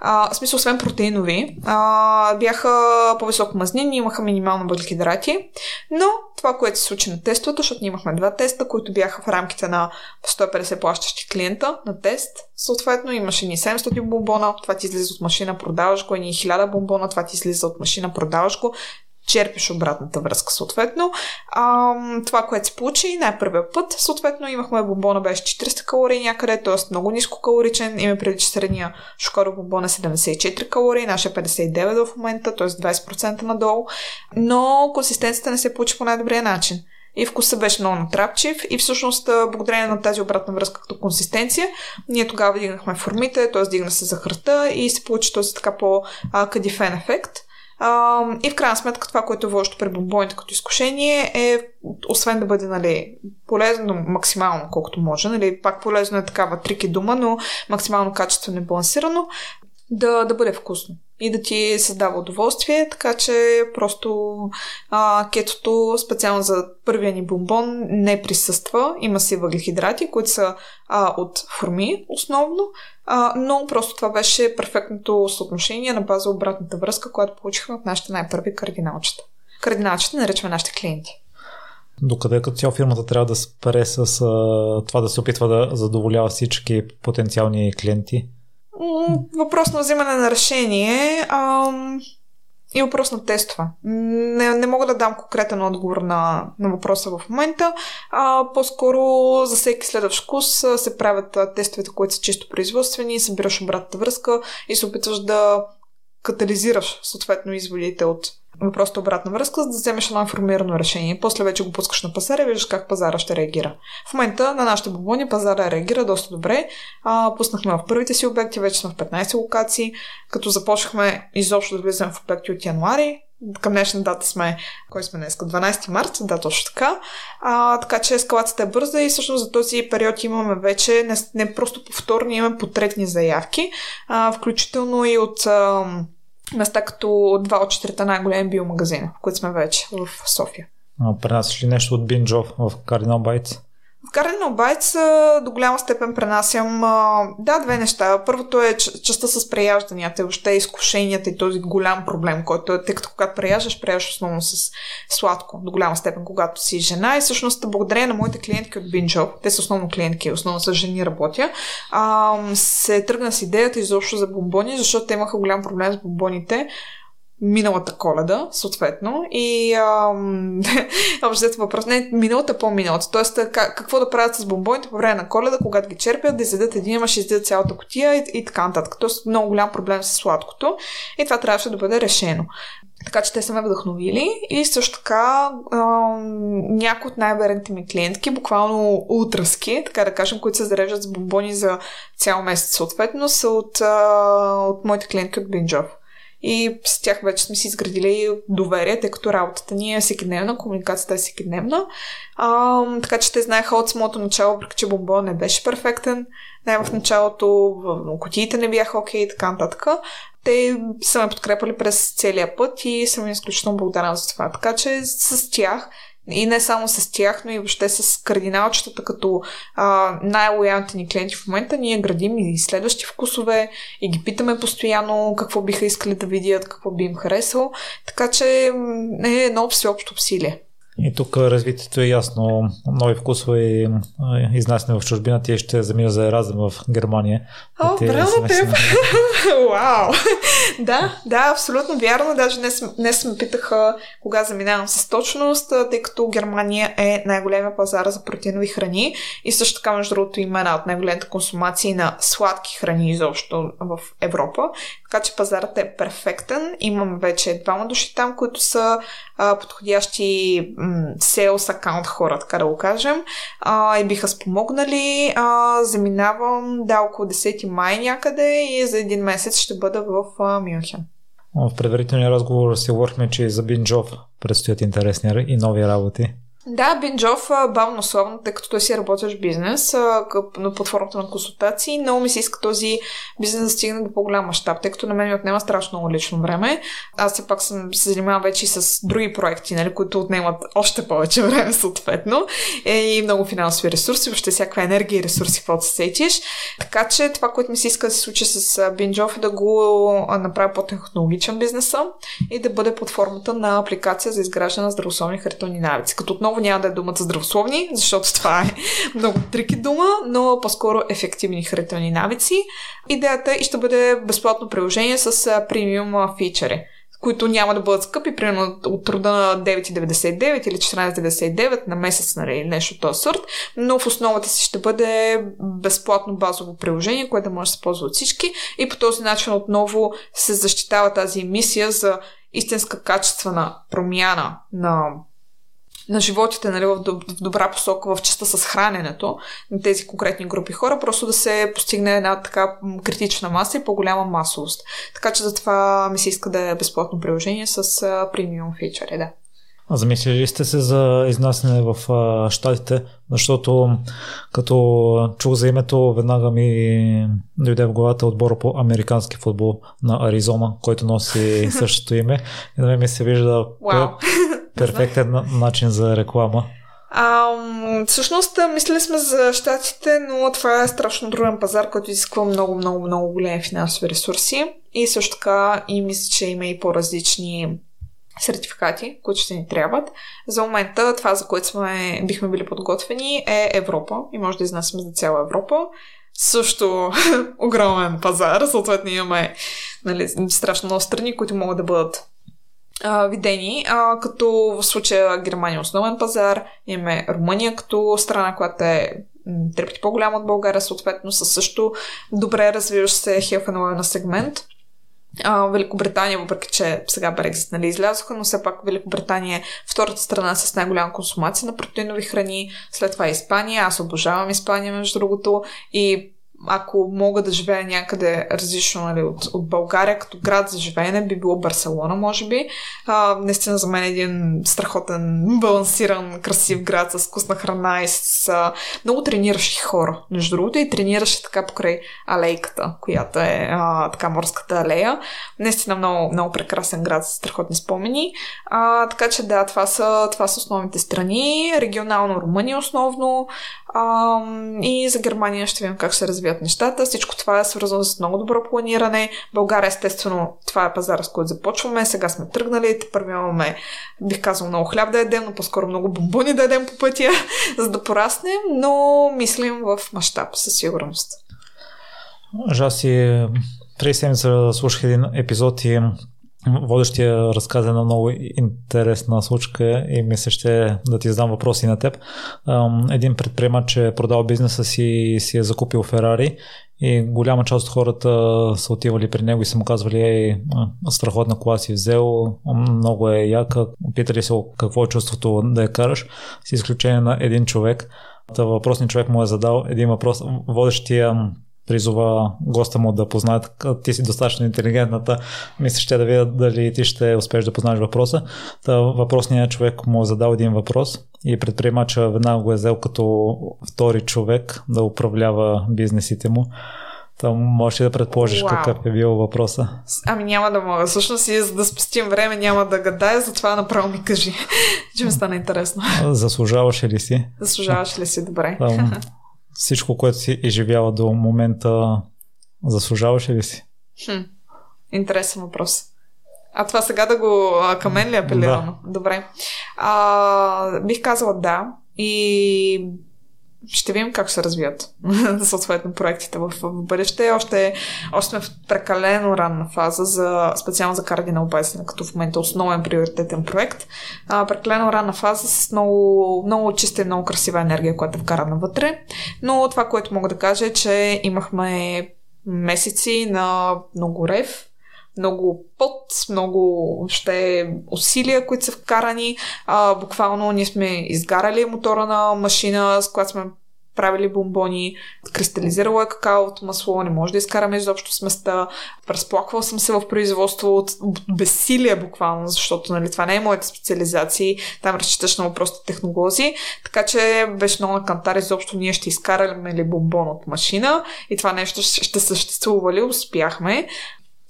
А, в смисъл, освен протеинови, а, бяха по-високо мазнини, имаха минимално въглехидрати, но това, което се случи на тестовете, защото ние имахме два теста, които бяха в рамките на 150 плащащи клиента на тест. Съответно, имаше ни 700 бомбона, това ти излиза от машина, продаваш го, ни 1000 бомбона, това ти излиза от машина, продаваш го черпиш обратната връзка, съответно. А, това, което се получи най-първия път, съответно имахме бомбона беше 400 калории някъде, т.е. много ниско калоричен. Има преди, че средния шокоро бомбон е 74 калории, нашия 59 в момента, т.е. 20% надолу. Но консистенцията не се получи по най-добрия начин. И вкусът беше много натрапчив и всъщност благодарение на тази обратна връзка като консистенция, ние тогава дигнахме формите, т.е. дигна се захарта и се получи този така по-кадифен ефект – и в крайна сметка това, което е вълщо при бомбоните като изкушение е, освен да бъде нали, полезно максимално, колкото може, нали, пак полезно е такава трики дума, но максимално качествено и балансирано, да, да бъде вкусно и да ти създава удоволствие, така че просто а, кетото специално за първия ни бомбон не присъства. Има си въглехидрати, които са а, от форми основно, а, но просто това беше перфектното съотношение на база обратната връзка, която получихме от нашите най-първи кардиналчета. Кардиналчета наричаме нашите клиенти. Докъде като цяло фирмата трябва да спре с а, това да се опитва да задоволява всички потенциални клиенти? Въпрос на взимане на решение а, и въпрос на тества. Не, не мога да дам конкретен отговор на, на въпроса в момента. А, по-скоро за всеки следващ вкус се правят тестовете, които са чисто производствени, събираш обратната връзка и се опитваш да катализираш съответно изводите от въпросът обратна връзка, за да вземеш едно информирано решение. После вече го пускаш на пазара и виждаш как пазара ще реагира. В момента на нашите бомбони пазара реагира доста добре. А, пуснахме в първите си обекти, вече сме в 15 локации, като започнахме изобщо да влизаме в обекти от януари. Към днешна дата сме, кой сме днес? 12 март, да, точно така. А, така че ескалацията е бърза и всъщност за този период имаме вече не, не просто повторни, имаме потретни заявки, а, включително и от а, места като два от четирите най-големи биомагазина, в които сме вече в София. А, пренасяш ли нещо от Бинджов в Cardinal Bites? В Cardinal Bites до голяма степен пренасям да, две неща. Първото е частта с преяжданията, въобще изкушенията и този голям проблем, който е, тъй като когато преяждаш, преяждаш основно с сладко, до голяма степен, когато си жена. И всъщност, благодарение на моите клиентки от Бинджов, те са основно клиентки, основно с жени работя, се тръгна с идеята изобщо за бомбони, защото те имаха голям проблем с бомбоните миналата коледа, съответно. И общо въпрос не миналата по-миналата. Тоест, как, какво да правят с бомбоните по време на коледа, когато ги черпят, да изядат един, имаш изядат цялата котия и, и така нататък. Тоест, много голям проблем с сладкото. И това трябваше да бъде решено. Така че те са ме вдъхновили и също така а, някои от най-верните ми клиентки, буквално утраски, така да кажем, които се зареждат с бомбони за цял месец съответно, са от, а, от моите клиентки от Бинджов и с тях вече сме си изградили доверие, тъй като работата ни е всекидневна, комуникацията е всекидневна. А, така че те знаеха от самото начало, въпреки че бомбон не беше перфектен. Най в началото котиите не бяха окей okay, и така нататък. Те са ме подкрепали през целия път и съм изключително благодарна за това. Така че с тях и не само с тях, но и въобще с кардиналчетата като а, най-лоялните ни клиенти в момента. Ние градим и следващи вкусове и ги питаме постоянно какво биха искали да видят, какво би им харесало. Така че е едно всеобщо усилие. И тук развитието е ясно. Нови вкусове и изнасяне в чужбина. Ти ще замина за Еразъм в Германия. О, браво на теб! Вау! да, да, абсолютно вярно. Даже днес, днес ме питаха кога заминавам с точност, тъй като Германия е най-големия пазар за протеинови храни и също така, между другото, има една от най-големите консумации на сладки храни изобщо в Европа. Така че пазарът е перфектен. Имам вече двама души там, които са а, подходящи м- sales аккаунт хора, така да го кажем. А, и биха спомогнали. А, заминавам да около 10 май някъде и за един месец ще бъда в Мюнхен. В предварителния разговор си говорихме, че за Бинджов предстоят интересни и нови работи. Да, Бинджов бавно славно, тъй като той си работиш бизнес на платформата на консултации. Много ми се иска този бизнес да стигне до по-голям мащаб, тъй като на мен ми отнема страшно много лично време. Аз все пак съм се занимавам вече и с други проекти, нали, които отнемат още повече време съответно. Е, и много финансови ресурси, въобще всякаква енергия и ресурси, каквото се сетиш. Така че това, което ми се иска да се случи с Бинджов е да го направя по-технологичен бизнеса и да бъде под формата на апликация за изграждане на здравословни хранителни навици. Като отново отново няма да е думата здравословни, защото това е много трики дума, но по-скоро ефективни хранителни навици. Идеята е и ще бъде безплатно приложение с премиум фичери които няма да бъдат скъпи, примерно от рода на 9,99 или 14,99 на месец, нали, нещо от този сорт, но в основата си ще бъде безплатно базово приложение, което може да се ползва от всички и по този начин отново се защитава тази мисия за истинска качествена промяна на на животите нали, в добра посока в частта с храненето на тези конкретни групи хора, просто да се постигне една така критична маса и по-голяма масовост. Така че затова ми се иска да е безплатно приложение с премиум фичъри, да. А замислили ли сте се за изнасяне в а, щатите? Защото като чух за името, веднага ми дойде в главата отбора по американски футбол на Аризона, който носи същото име. И на мен ми се вижда wow. Перфектен начин за реклама. А, всъщност, мислили сме за щатите, но това е страшно труден пазар, който изисква много, много, много големи финансови ресурси. И също така и мисля, че има и по-различни сертификати, които ще ни трябват. За момента това, за което сме, бихме били подготвени е Европа и може да изнасяме за цяла Европа. Също огромен пазар, съответно имаме нали, страшно много страни, които могат да бъдат видени, а, като в случая Германия е основен пазар, имаме Румъния като страна, която е три пъти по-голяма от България, съответно със също добре развиващ се health and сегмент. А, Великобритания, въпреки че сега Брекзит нали, излязоха, но все пак Великобритания е втората страна с най-голяма консумация на протеинови храни, след това Испания, аз обожавам Испания между другото и ако мога да живея някъде различно нали, от, от България, като град за живеене, би било Барселона, може би. А, наистина за мен е един страхотен, балансиран, красив град с вкусна храна и с а, много трениращи хора. Между другото и тренираше така покрай алейката, която е а, така морската алея. Наистина много, много прекрасен град с страхотни спомени. А, така че да, това са, това са основните страни. Регионално Румъния основно. А, и за Германия ще видим как се развият нещата. Всичко това е свързано с много добро планиране. България, естествено, това е пазара, с който започваме. Сега сме тръгнали. Първи имаме, бих казал, много хляб да едем, но по-скоро много бомбони да едем по пътя, за да пораснем, но мислим в мащаб, със сигурност. Жаси, преди седмица слушах един епизод и водещия разказа една много интересна случка и мисля ще да ти задам въпроси на теб. Един предприемач е продал бизнеса си и си е закупил Ферари и голяма част от хората са отивали при него и са му казвали ей, страхотна кола си взел, много е яка, питали се какво е чувството да я караш, с изключение на един човек. Въпросният човек му е задал един въпрос. Водещия призова госта му да познаят, ти си достатъчно интелигентната, мисля ще да видя дали ти ще успееш да познаеш въпроса. Та въпросният човек му е задал един въпрос и предприемача веднага го е взел като втори човек да управлява бизнесите му. Там можеш да предположиш Уау. какъв е бил въпроса. Ами няма да мога. Всъщност и за да спестим време няма да гадая, затова направо ми кажи, че ми стана интересно. Заслужаваш ли си? Заслужаваш ли си, добре. Там, всичко, което си изживява до момента, заслужаваше ли си? Хм. Интересен въпрос. А това сега да го към мен ли апелирано? Да. Добре. А, бих казала да. И ще видим как се развият съответно проектите в, в бъдеще. Още, още сме в прекалено ранна фаза, за, специално за Cardinal Basin, като в момента основен приоритетен проект. А, прекалено ранна фаза с много, много чиста и много красива енергия, която е вкарана вътре. Но това, което мога да кажа е, че имахме месеци на много рев, много пот, много ще усилия, които са вкарани. А, буквално ние сме изгарали мотора на машина, с която сме правили бомбони, кристализирало е какаото масло, не може да изкараме изобщо сместа. Разплаквала съм се в производство от, безсилие буквално, защото нали, това не е моята специализация. Там разчиташ на просто технологии. Така че беше много на кантар изобщо ние ще изкараме ли бомбон от машина и това нещо ще съществува ли, успяхме.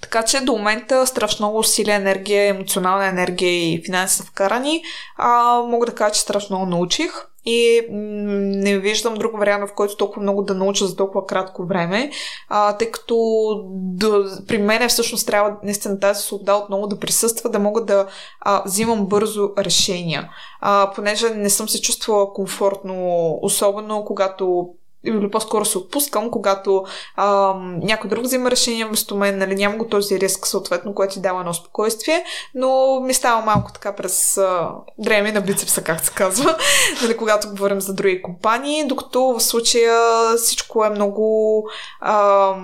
Така че до момента страшно много усилия, енергия, емоционална енергия и финанси са вкарани. А, мога да кажа, че страшно много научих и не виждам друг вариант, в който толкова много да науча за толкова кратко време, а, тъй като да, при мен всъщност трябва наистина тази свобода отново да присъства, да мога да а, взимам бързо решения. А, понеже не съм се чувствала комфортно, особено когато или по-скоро се отпускам, когато а, някой друг взима решение вместо мен, нали, няма го този риск, съответно, което ти дава едно спокойствие, но ми става малко така през а, дреми на бицепса, как се казва, нали, когато говорим за други компании, докато в случая всичко е много... А,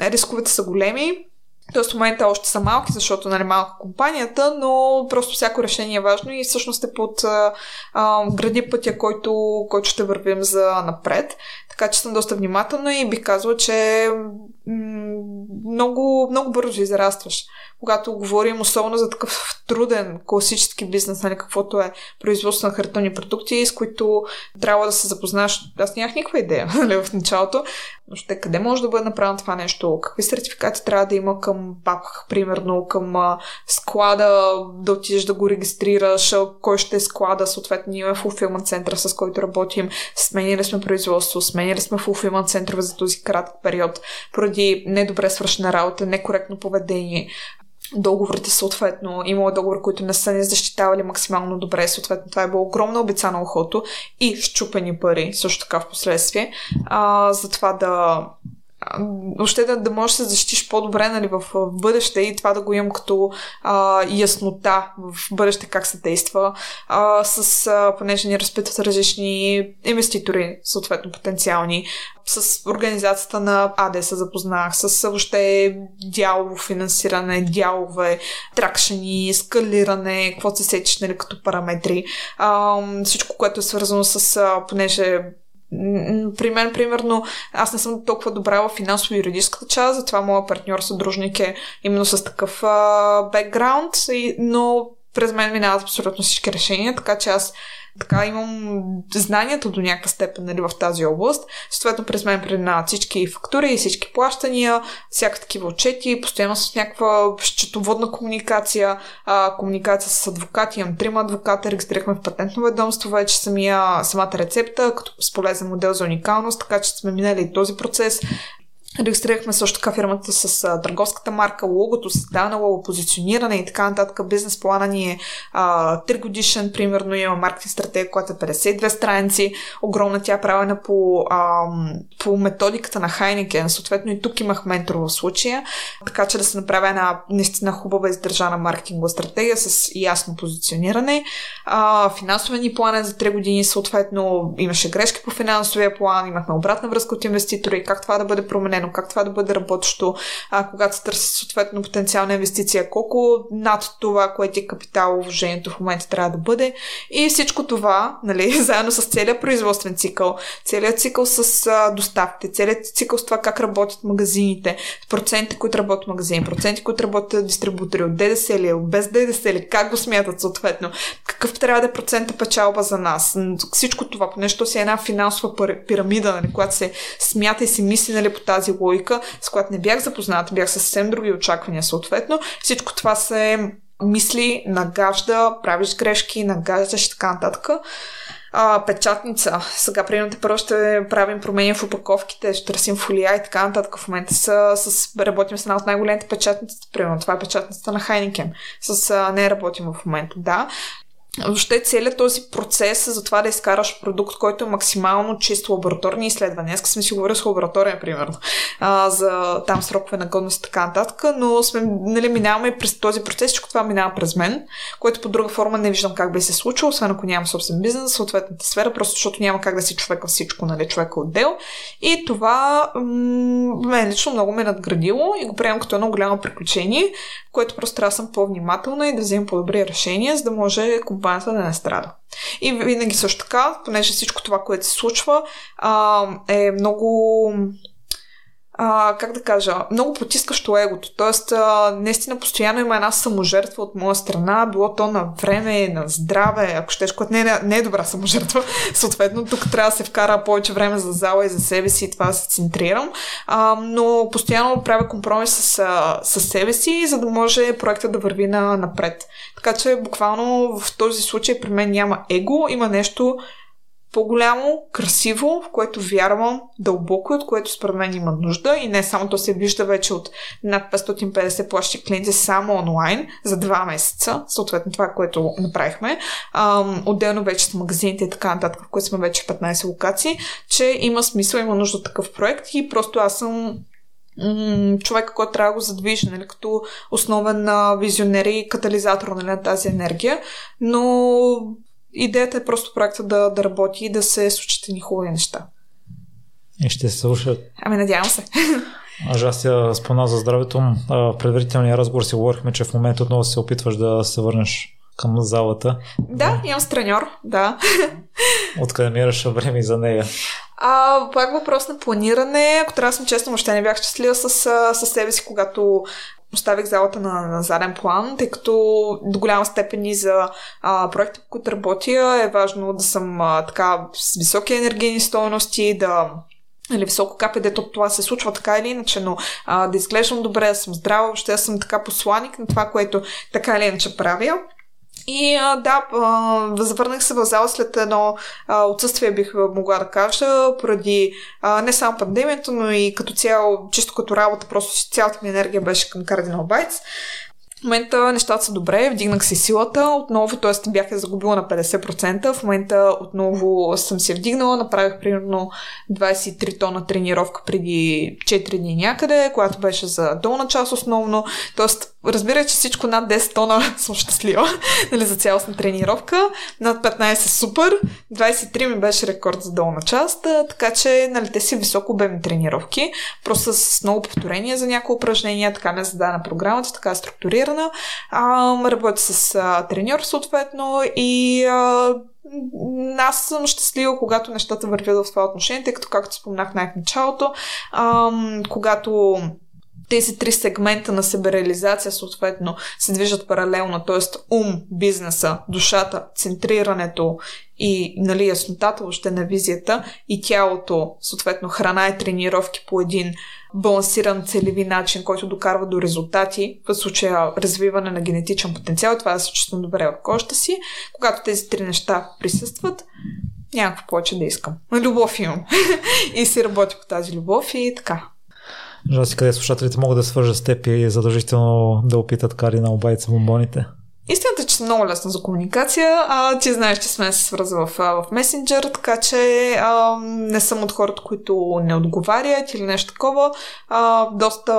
рисковете са големи, Тоест в момента още са малки, защото нали, малка компанията, но просто всяко решение е важно и всъщност е под а, гради пътя, който, който ще вървим за напред. Така че съм доста внимателна и бих казала, че много, много бързо израстваш. Когато говорим особено за такъв труден класически бизнес, нали, каквото е производство на хартонни продукти, с които трябва да се запознаеш. Аз нямах никаква идея нали, в началото. Но ще къде може да бъде направено това нещо? Какви сертификати трябва да има към ПАП, примерно, към склада, да отидеш да го регистрираш, кой ще е склада, съответно ние в Fulfillment центъра, с който работим, сменили сме производство, сменили сме Fulfillment центрове за този кратък период, поради недобре свършена работа, некоректно поведение договорите съответно. Имало договори, които не са ни защитавали максимално добре. Съответно, това е било огромна обица на ухото и щупени пари, също така в последствие. А, за това да въобще да, да можеш да се защитиш по-добре нали, в, бъдеще и това да го имам като а, яснота в бъдеще как се действа, а, с, а, понеже ни разпитват различни инвеститори, съответно потенциални, с организацията на АД се запознах, с въобще дялово финансиране, дялове, тракшени, скалиране, какво се сечеш нали, като параметри, а, всичко, което е свързано с, а, понеже при мен, примерно, аз не съм толкова добра в финансово юридическата част, затова моят партньор съдружник е именно с такъв бекграунд, но през мен минават абсолютно всички решения, така че аз така имам знанията до някаква степен нали, в тази област. Съответно, през мен преминават всички фактури всички плащания, всяка такива отчети, постоянно с някаква счетоводна комуникация, а, комуникация с адвокати. Имам трима адвоката, регистрирахме в патентно ведомство вече самия, самата рецепта, като с полезен модел за уникалност, така че сме минали и този процес. Регистрирахме също така фирмата с а, търговската марка, логото, създаване лого, позициониране и така нататък. Бизнес плана ни е а, 3 годишен, примерно има маркетинг стратегия, която е 52 страници. Огромна тя е правена по, а, по методиката на Хайникен. Съответно и тук имах ментор в случая, така че да се направи една наистина хубава издържана маркетингова стратегия с ясно позициониране. А, финансовия ни план е за 3 години, съответно имаше грешки по финансовия план, имахме обратна връзка от инвеститори, как това да бъде променено планирано, как това да бъде работещо, а, когато се търси съответно потенциална инвестиция, колко над това, което е капитал вложението в момента трябва да бъде. И всичко това, нали, заедно с целият производствен цикъл, целият цикъл с а, доставките, целият цикъл с това как работят магазините, проценти, които работят магазини, проценти, които работят дистрибутори, от ДДС ли, от без ДДС ли, как го смятат съответно, какъв трябва да е процента печалба за нас. Всичко това, нещо си е една финансова пирамида, нали, която се смята и се мисли нали, по тази логика, с която не бях запозната, бях съвсем други очаквания съответно. Всичко това се мисли, нагажда, правиш грешки, нагаждаш и така нататък. а, печатница. Сега, примерно, първо ще правим промени в упаковките, ще търсим фолия и така нататък. В момента с, с, работим с една от най-големите печатници. Примерно, това е печатницата на Хайникен. С а, нея работим в момента, да. Въобще целият този процес за това да изкараш продукт, който е максимално чист лабораторни изследвания. Днес сме си говорили с лаборатория, примерно, а, за там срокове на годност и така нататък, но сме, нали, минаваме през този процес, всичко това минава през мен, което по друга форма не виждам как би се случило, освен ако нямам собствен бизнес, съответната сфера, просто защото няма как да си човека всичко, нали, човека отдел. И това м- мен лично много ме е надградило и го приемам като едно голямо приключение, което просто трябва да съм по-внимателна и да вземам по-добри решения, за да може компанията да не страда. И винаги също така, понеже всичко това, което се случва, а, е много а, как да кажа, много потискащо егото. Тоест, а, наистина постоянно има една саможертва от моя страна, било то на време, на здраве, ако щеш, което не, е, не е добра саможертва. Съответно, тук трябва да се вкара повече време за зала и за себе си и това да се центрирам. А, но постоянно правя компромис с, с себе си, за да може проектът да върви на, напред. Така че, буквално в този случай при мен няма его, има нещо по-голямо, красиво, в което вярвам дълбоко, от което според мен има нужда и не само то се вижда вече от над 550 плащи клиенти само онлайн за два месеца, съответно това, което направихме. Ам, отделно вече с магазините и така нататък, в които сме вече 15 локации, че има смисъл, има нужда от такъв проект и просто аз съм човека, който трябва да го задвижи, нали, като основен визионер и катализатор нали, на тази енергия. Но идеята е просто проекта да, да работи и да се случат ни хубави неща. И ще се слушат. Ами, надявам се. Аз аз спомена за здравето. В предварителния разговор си говорихме, че в момента отново се опитваш да се върнеш към залата. Да, имам с треньор, да. Откъде мираш време за нея? А, пак въпрос на планиране. Ако трябва да съм честна, въобще не бях щастлива с, с себе си, когато оставих залата на, на заден план, тъй като до голяма степен и за а, проекта, по които работя, е важно да съм а, така с високи енергийни стоености, да или високо капе, дето това се случва така или иначе, но а, да изглеждам добре, да съм здрава, въобще да съм така посланик на това, което така или иначе правя. И да, завърнах се в зала след едно отсъствие, бих могла да кажа, поради не само пандемията, но и като цяло, чисто като работа, просто цялата ми енергия беше към Cardinal Bites. В момента нещата са добре, вдигнах си силата. Отново, т.е. бях я загубила на 50%, в момента отново съм се вдигнала, направих примерно 23 тона тренировка преди 4 дни някъде, която беше за долна част основно, т.е. разбира, че всичко над 10 тона съм щастлива нали, за цялостна тренировка, над 15 супер, 23 ми беше рекорд за долна част, така че нали, те си високо обемни тренировки, просто с много повторения за някои упражнения, така не задана програмата, така структурира ангажирана. А, работя с а, треньор съответно и а, аз съм щастлива, когато нещата вървят в това отношение, тъй като, както спомнах най-началото, а, когато тези три сегмента на себереализация съответно се движат паралелно, т.е. ум, бизнеса, душата, центрирането и нали, яснотата въобще на визията и тялото, съответно храна и тренировки по един балансиран целеви начин, който докарва до резултати, в случая развиване на генетичен потенциал, това да се чувствам добре в кожата си. Когато тези три неща присъстват, няма какво повече да искам. Любов имам. и си работя по тази любов и така. Жалко къде слушателите могат да свържат с теб и задължително да опитат кари на обайца бомбоните. Истината съм много лесна за комуникация. А, ти знаеш, че сме се свързали в, в месенджер, така че а, не съм от хората, които не отговарят или нещо такова. А, доста,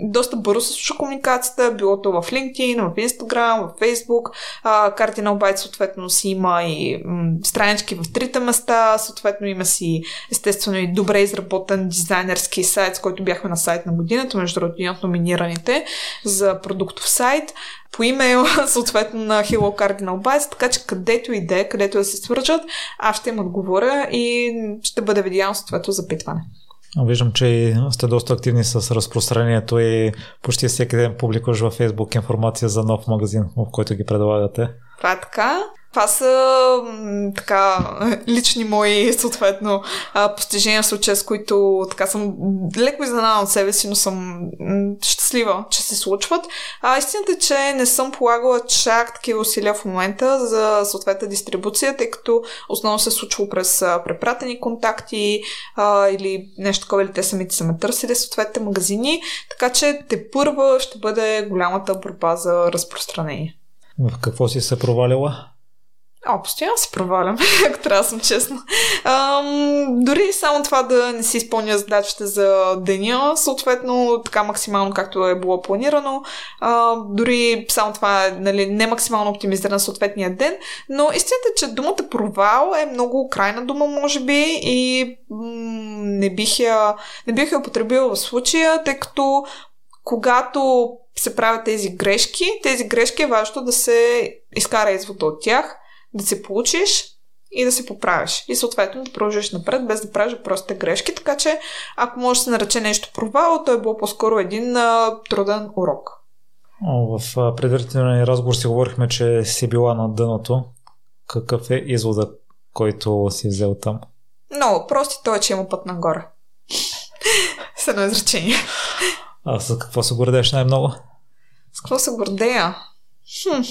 доста бързо се слуша комуникацията, било то в LinkedIn, в Instagram, в Facebook. А, Cardinal Byte съответно си има и м, странички в трите места, съответно има си естествено и добре изработен дизайнерски сайт, с който бяхме на сайт на годината, между другото номинираните за продуктов сайт по имейл, съответно на Hello Cardinal Bites, така че където иде, където да се свържат, аз ще им отговоря и ще бъде видяно съответно запитване. Виждам, че сте доста активни с разпространението и почти всеки ден публикуваш във Facebook информация за нов магазин, в който ги предлагате. Това е така. Това са така лични мои, съответно, постижения в случая, с които така съм леко изненадана от себе си, но съм щастлива, че се случват. А истината е, че не съм полагала чак такива усилия в момента за съответна дистрибуция, тъй като основно се е случва през препратени контакти а, или нещо такова, или те самите са ме търсили съответните магазини, така че те първа ще бъде голямата борба за разпространение. В какво си се провалила? О, постоянно се провалям, ако трябва да съм честна. Ам, дори само това да не си изпълня задачите за деня, съответно така максимално както е било планирано. А, дори само това нали, не максимално оптимизиран съответния ден, но истината е, че думата провал е много крайна дума, може би, и м- не, бих я, не бих я употребила в случая, тъй като когато се правят тези грешки, тези грешки е важно да се изкара извода от тях – да се получиш и да се поправиш. И съответно да продължиш напред, без да правиш простите грешки. Така че, ако може да се нарече нещо провал, то е било по-скоро един а, труден урок. В предварителния разговор си говорихме, че си била на дъното. Какъв е извода, който си взел там? Много прости, той е, че има път нагоре. С едно изречение. А с какво се гордееш най-много? С какво се гордея? Хм.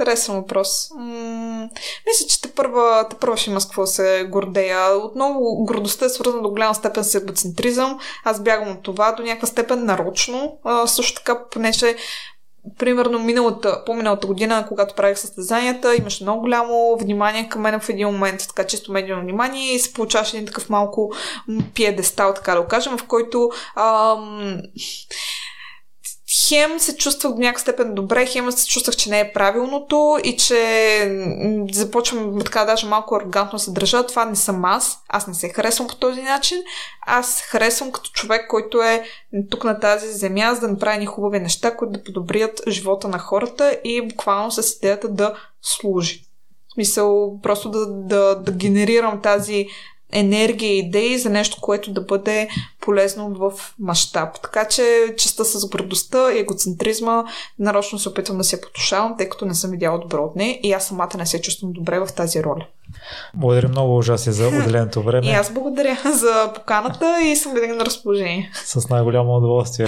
Интересен въпрос. М- мисля, че те първа, те първа ще има с какво се гордея. Отново, гордостта е свързана до голяма степен с егоцентризъм. Аз бягам от това до някаква степен нарочно. А, също така, понеже примерно миналата, по-миналата година, когато правих състезанията, имаше много голямо внимание към мен в един момент, така чисто медийно внимание и се получаваше един такъв малко пиедестал, така да го кажем, в който ам, хем се чувствах до някаква степен добре, хем се чувствах, че не е правилното и че започвам така даже малко арогантно се държа. Това не съм аз. Аз не се харесвам по този начин. Аз харесвам като човек, който е тук на тази земя, за да направи ни хубави неща, които да подобрят живота на хората и буквално с идеята да служи. В смисъл, просто да, да, да генерирам тази енергия идеи за нещо, което да бъде полезно в мащаб. Така че частта с гордостта и егоцентризма нарочно се опитвам да се потушавам, тъй като не съм видяла добро от нея и аз самата не се чувствам добре в тази роля. Благодаря много, ужаси, за отделеното време. И аз благодаря за поканата и съм винаги на разположение. С най-голямо удоволствие.